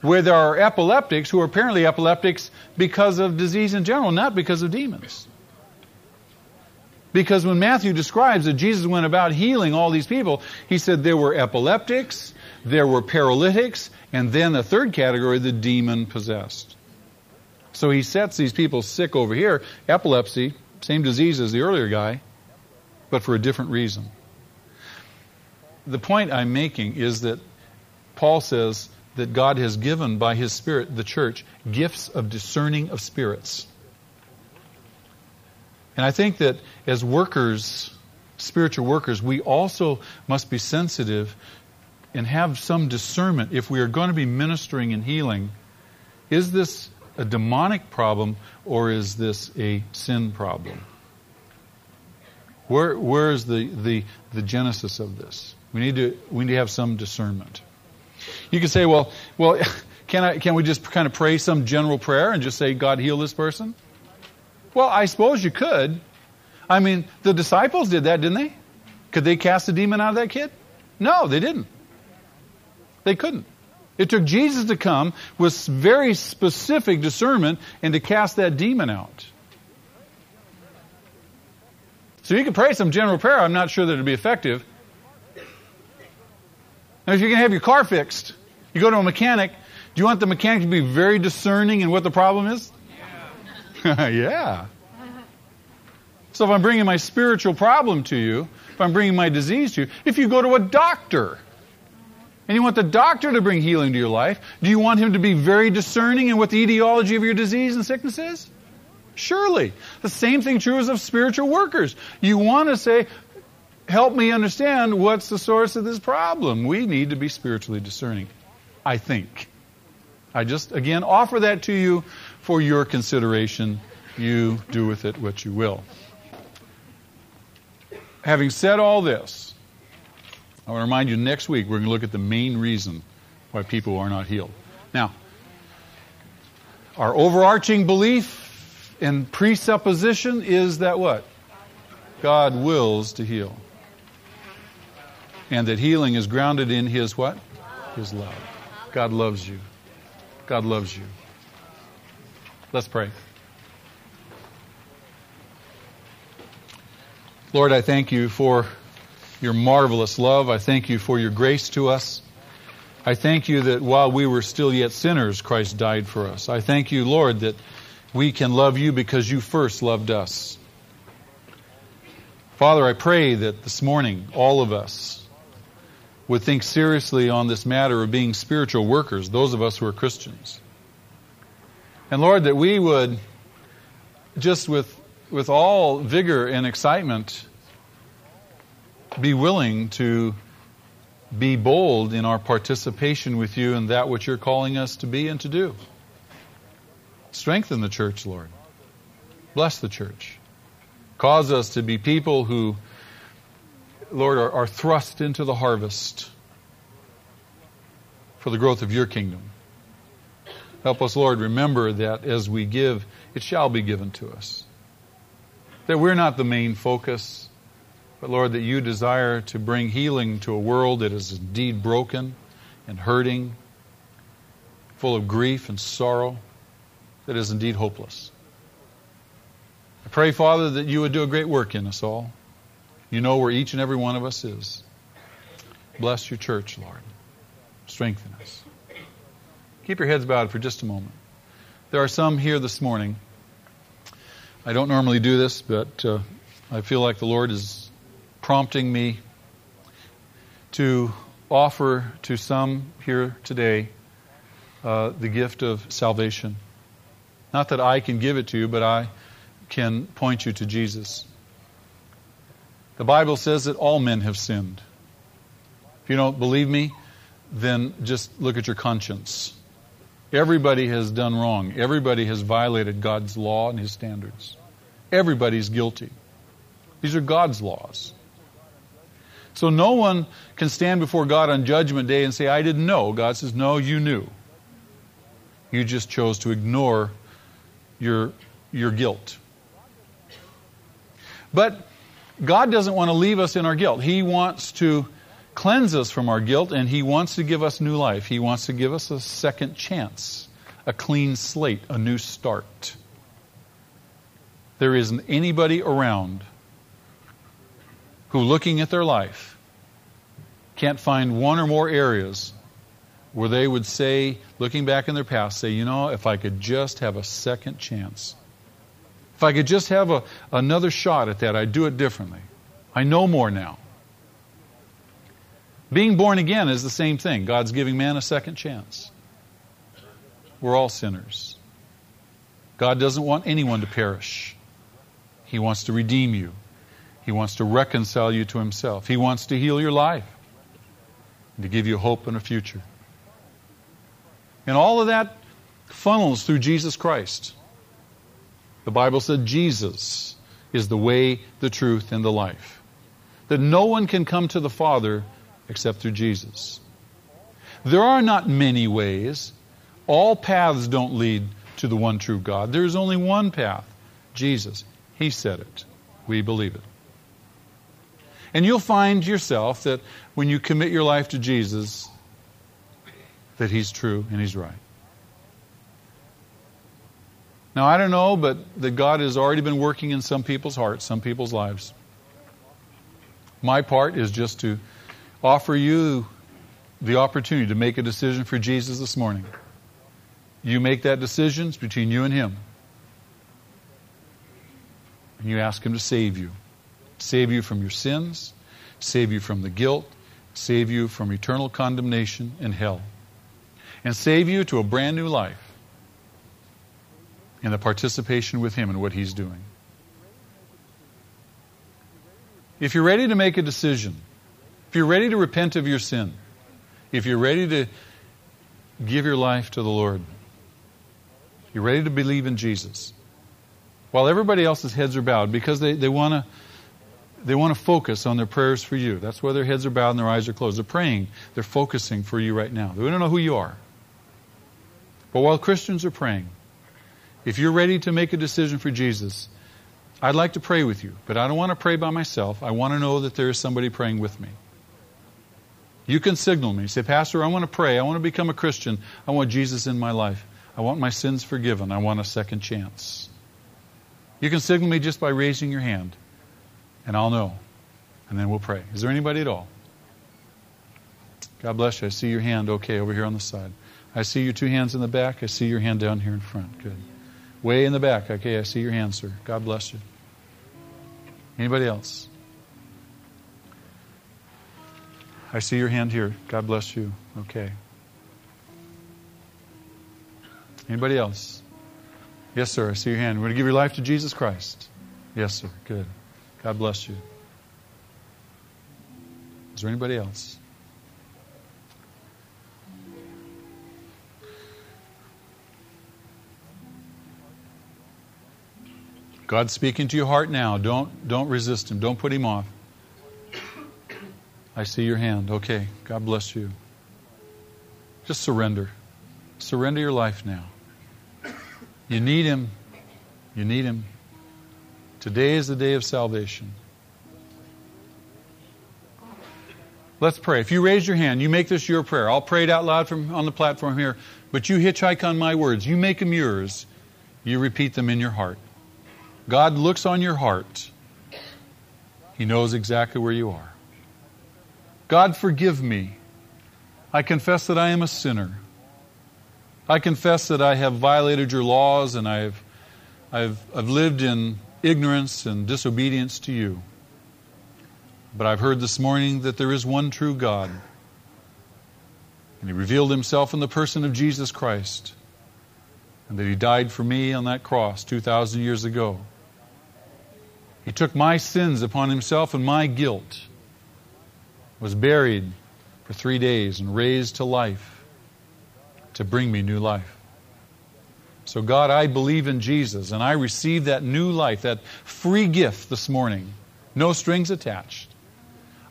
where there are epileptics who are apparently epileptics because of disease in general, not because of demons. Because when Matthew describes that Jesus went about healing all these people, he said there were epileptics, there were paralytics, and then the third category, the demon possessed. So he sets these people sick over here, epilepsy, same disease as the earlier guy, but for a different reason the point I'm making is that Paul says that God has given by his Spirit, the church, gifts of discerning of spirits. And I think that as workers, spiritual workers, we also must be sensitive and have some discernment if we are going to be ministering and healing. Is this a demonic problem or is this a sin problem? Where, where is the, the, the genesis of this? We need to we need to have some discernment. You can say, well, well, can I can we just kind of pray some general prayer and just say, God heal this person? Well, I suppose you could. I mean, the disciples did that, didn't they? Could they cast a demon out of that kid? No, they didn't. They couldn't. It took Jesus to come with very specific discernment and to cast that demon out. So you can pray some general prayer. I'm not sure that it'd be effective. Now, if you're going to have your car fixed, you go to a mechanic, do you want the mechanic to be very discerning in what the problem is? Yeah. yeah. So if I'm bringing my spiritual problem to you, if I'm bringing my disease to you, if you go to a doctor, and you want the doctor to bring healing to your life, do you want him to be very discerning in what the etiology of your disease and sickness is? Surely. The same thing true is of spiritual workers. You want to say, help me understand what's the source of this problem. We need to be spiritually discerning, I think. I just, again, offer that to you for your consideration. You do with it what you will. Having said all this, I want to remind you next week we're going to look at the main reason why people are not healed. Now, our overarching belief and presupposition is that what? God wills to heal. And that healing is grounded in His what? His love. God loves you. God loves you. Let's pray. Lord, I thank you for your marvelous love. I thank you for your grace to us. I thank you that while we were still yet sinners, Christ died for us. I thank you, Lord, that we can love you because you first loved us. Father, I pray that this morning all of us would think seriously on this matter of being spiritual workers, those of us who are Christians. And Lord, that we would just with with all vigor and excitement, be willing to be bold in our participation with you in that which you're calling us to be and to do. Strengthen the church, Lord. Bless the church. Cause us to be people who, Lord, are, are thrust into the harvest for the growth of your kingdom. Help us, Lord, remember that as we give, it shall be given to us that we're not the main focus, but Lord, that you desire to bring healing to a world that is indeed broken and hurting, full of grief and sorrow, that is indeed hopeless. I pray, Father, that you would do a great work in us all. You know where each and every one of us is. Bless your church, Lord. Strengthen us. Keep your heads bowed for just a moment. There are some here this morning I don't normally do this, but uh, I feel like the Lord is prompting me to offer to some here today uh, the gift of salvation. Not that I can give it to you, but I can point you to Jesus. The Bible says that all men have sinned. If you don't believe me, then just look at your conscience. Everybody has done wrong. Everybody has violated God's law and His standards. Everybody's guilty. These are God's laws. So no one can stand before God on Judgment Day and say, I didn't know. God says, No, you knew. You just chose to ignore your, your guilt. But God doesn't want to leave us in our guilt. He wants to cleanse us from our guilt, and He wants to give us new life. He wants to give us a second chance, a clean slate, a new start. There isn't anybody around who, looking at their life, can't find one or more areas where they would say, looking back in their past, say, you know, if I could just have a second chance, if I could just have a, another shot at that, I'd do it differently. I know more now. Being born again is the same thing. God's giving man a second chance. We're all sinners. God doesn't want anyone to perish. He wants to redeem you. He wants to reconcile you to Himself. He wants to heal your life and to give you hope and a future. And all of that funnels through Jesus Christ. The Bible said Jesus is the way, the truth, and the life. That no one can come to the Father except through Jesus. There are not many ways. All paths don't lead to the one true God. There is only one path Jesus. He said it. We believe it. And you'll find yourself that when you commit your life to Jesus, that He's true and He's right. Now, I don't know, but that God has already been working in some people's hearts, some people's lives. My part is just to offer you the opportunity to make a decision for Jesus this morning. You make that decision, between you and Him. And you ask Him to save you. Save you from your sins, save you from the guilt, save you from eternal condemnation and hell, and save you to a brand new life in the participation with Him in what He's doing. If you're ready to make a decision, if you're ready to repent of your sin, if you're ready to give your life to the Lord, You're ready to believe in Jesus. While everybody else's heads are bowed because they, they want to they want to focus on their prayers for you. That's why their heads are bowed and their eyes are closed. They're praying. They're focusing for you right now. They don't know who you are. But while Christians are praying, if you're ready to make a decision for Jesus, I'd like to pray with you. But I don't want to pray by myself. I want to know that there is somebody praying with me. You can signal me. Say, Pastor, I want to pray. I want to become a Christian. I want Jesus in my life. I want my sins forgiven. I want a second chance. You can signal me just by raising your hand, and I'll know. And then we'll pray. Is there anybody at all? God bless you. I see your hand okay over here on the side. I see your two hands in the back. I see your hand down here in front. Good. Way in the back. Okay, I see your hand, sir. God bless you. Anybody else? I see your hand here. God bless you. Okay. Anybody else? Yes, sir. I see your hand. You want to give your life to Jesus Christ? Yes, sir. Good. God bless you. Is there anybody else? God's speaking to your heart now. Don't, don't resist Him. Don't put Him off. I see your hand. Okay. God bless you. Just surrender. Surrender your life now. You need Him. You need Him. Today is the day of salvation. Let's pray. If you raise your hand, you make this your prayer. I'll pray it out loud from on the platform here, but you hitchhike on my words. You make them yours. You repeat them in your heart. God looks on your heart. He knows exactly where you are. God, forgive me. I confess that I am a sinner. I confess that I have violated your laws and I've, I've, I've lived in ignorance and disobedience to you. But I've heard this morning that there is one true God. And He revealed Himself in the person of Jesus Christ. And that He died for me on that cross 2,000 years ago. He took my sins upon himself and my guilt, was buried for three days and raised to life to bring me new life. So, God, I believe in Jesus and I receive that new life, that free gift this morning, no strings attached.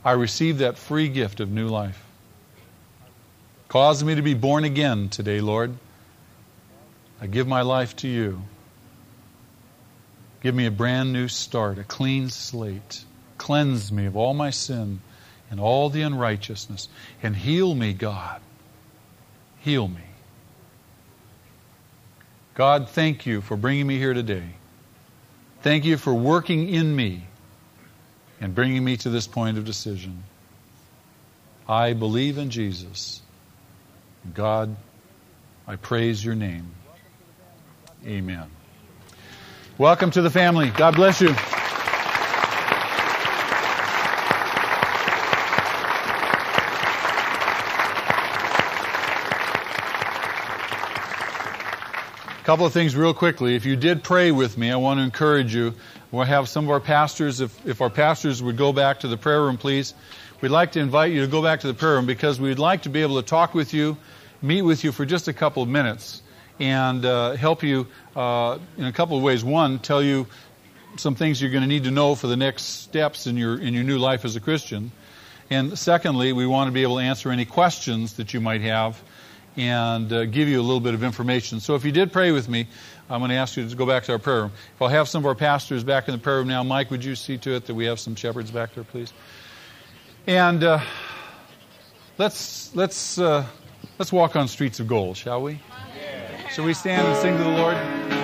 I receive that free gift of new life. Cause me to be born again today, Lord. I give my life to you. Give me a brand new start, a clean slate. Cleanse me of all my sin and all the unrighteousness. And heal me, God. Heal me. God, thank you for bringing me here today. Thank you for working in me and bringing me to this point of decision. I believe in Jesus. God, I praise your name. Amen. Welcome to the family. God bless you. A couple of things real quickly. If you did pray with me, I want to encourage you. We'll have some of our pastors, if, if our pastors would go back to the prayer room, please. We'd like to invite you to go back to the prayer room because we'd like to be able to talk with you, meet with you for just a couple of minutes and uh, help you uh, in a couple of ways. One, tell you some things you're going to need to know for the next steps in your in your new life as a Christian. And secondly, we want to be able to answer any questions that you might have and uh, give you a little bit of information. So if you did pray with me, I'm going to ask you to go back to our prayer room. If I'll have some of our pastors back in the prayer room now, Mike, would you see to it that we have some shepherds back there, please? And uh, let's let's uh, let's walk on streets of gold, shall we? Shall we stand and sing to the Lord?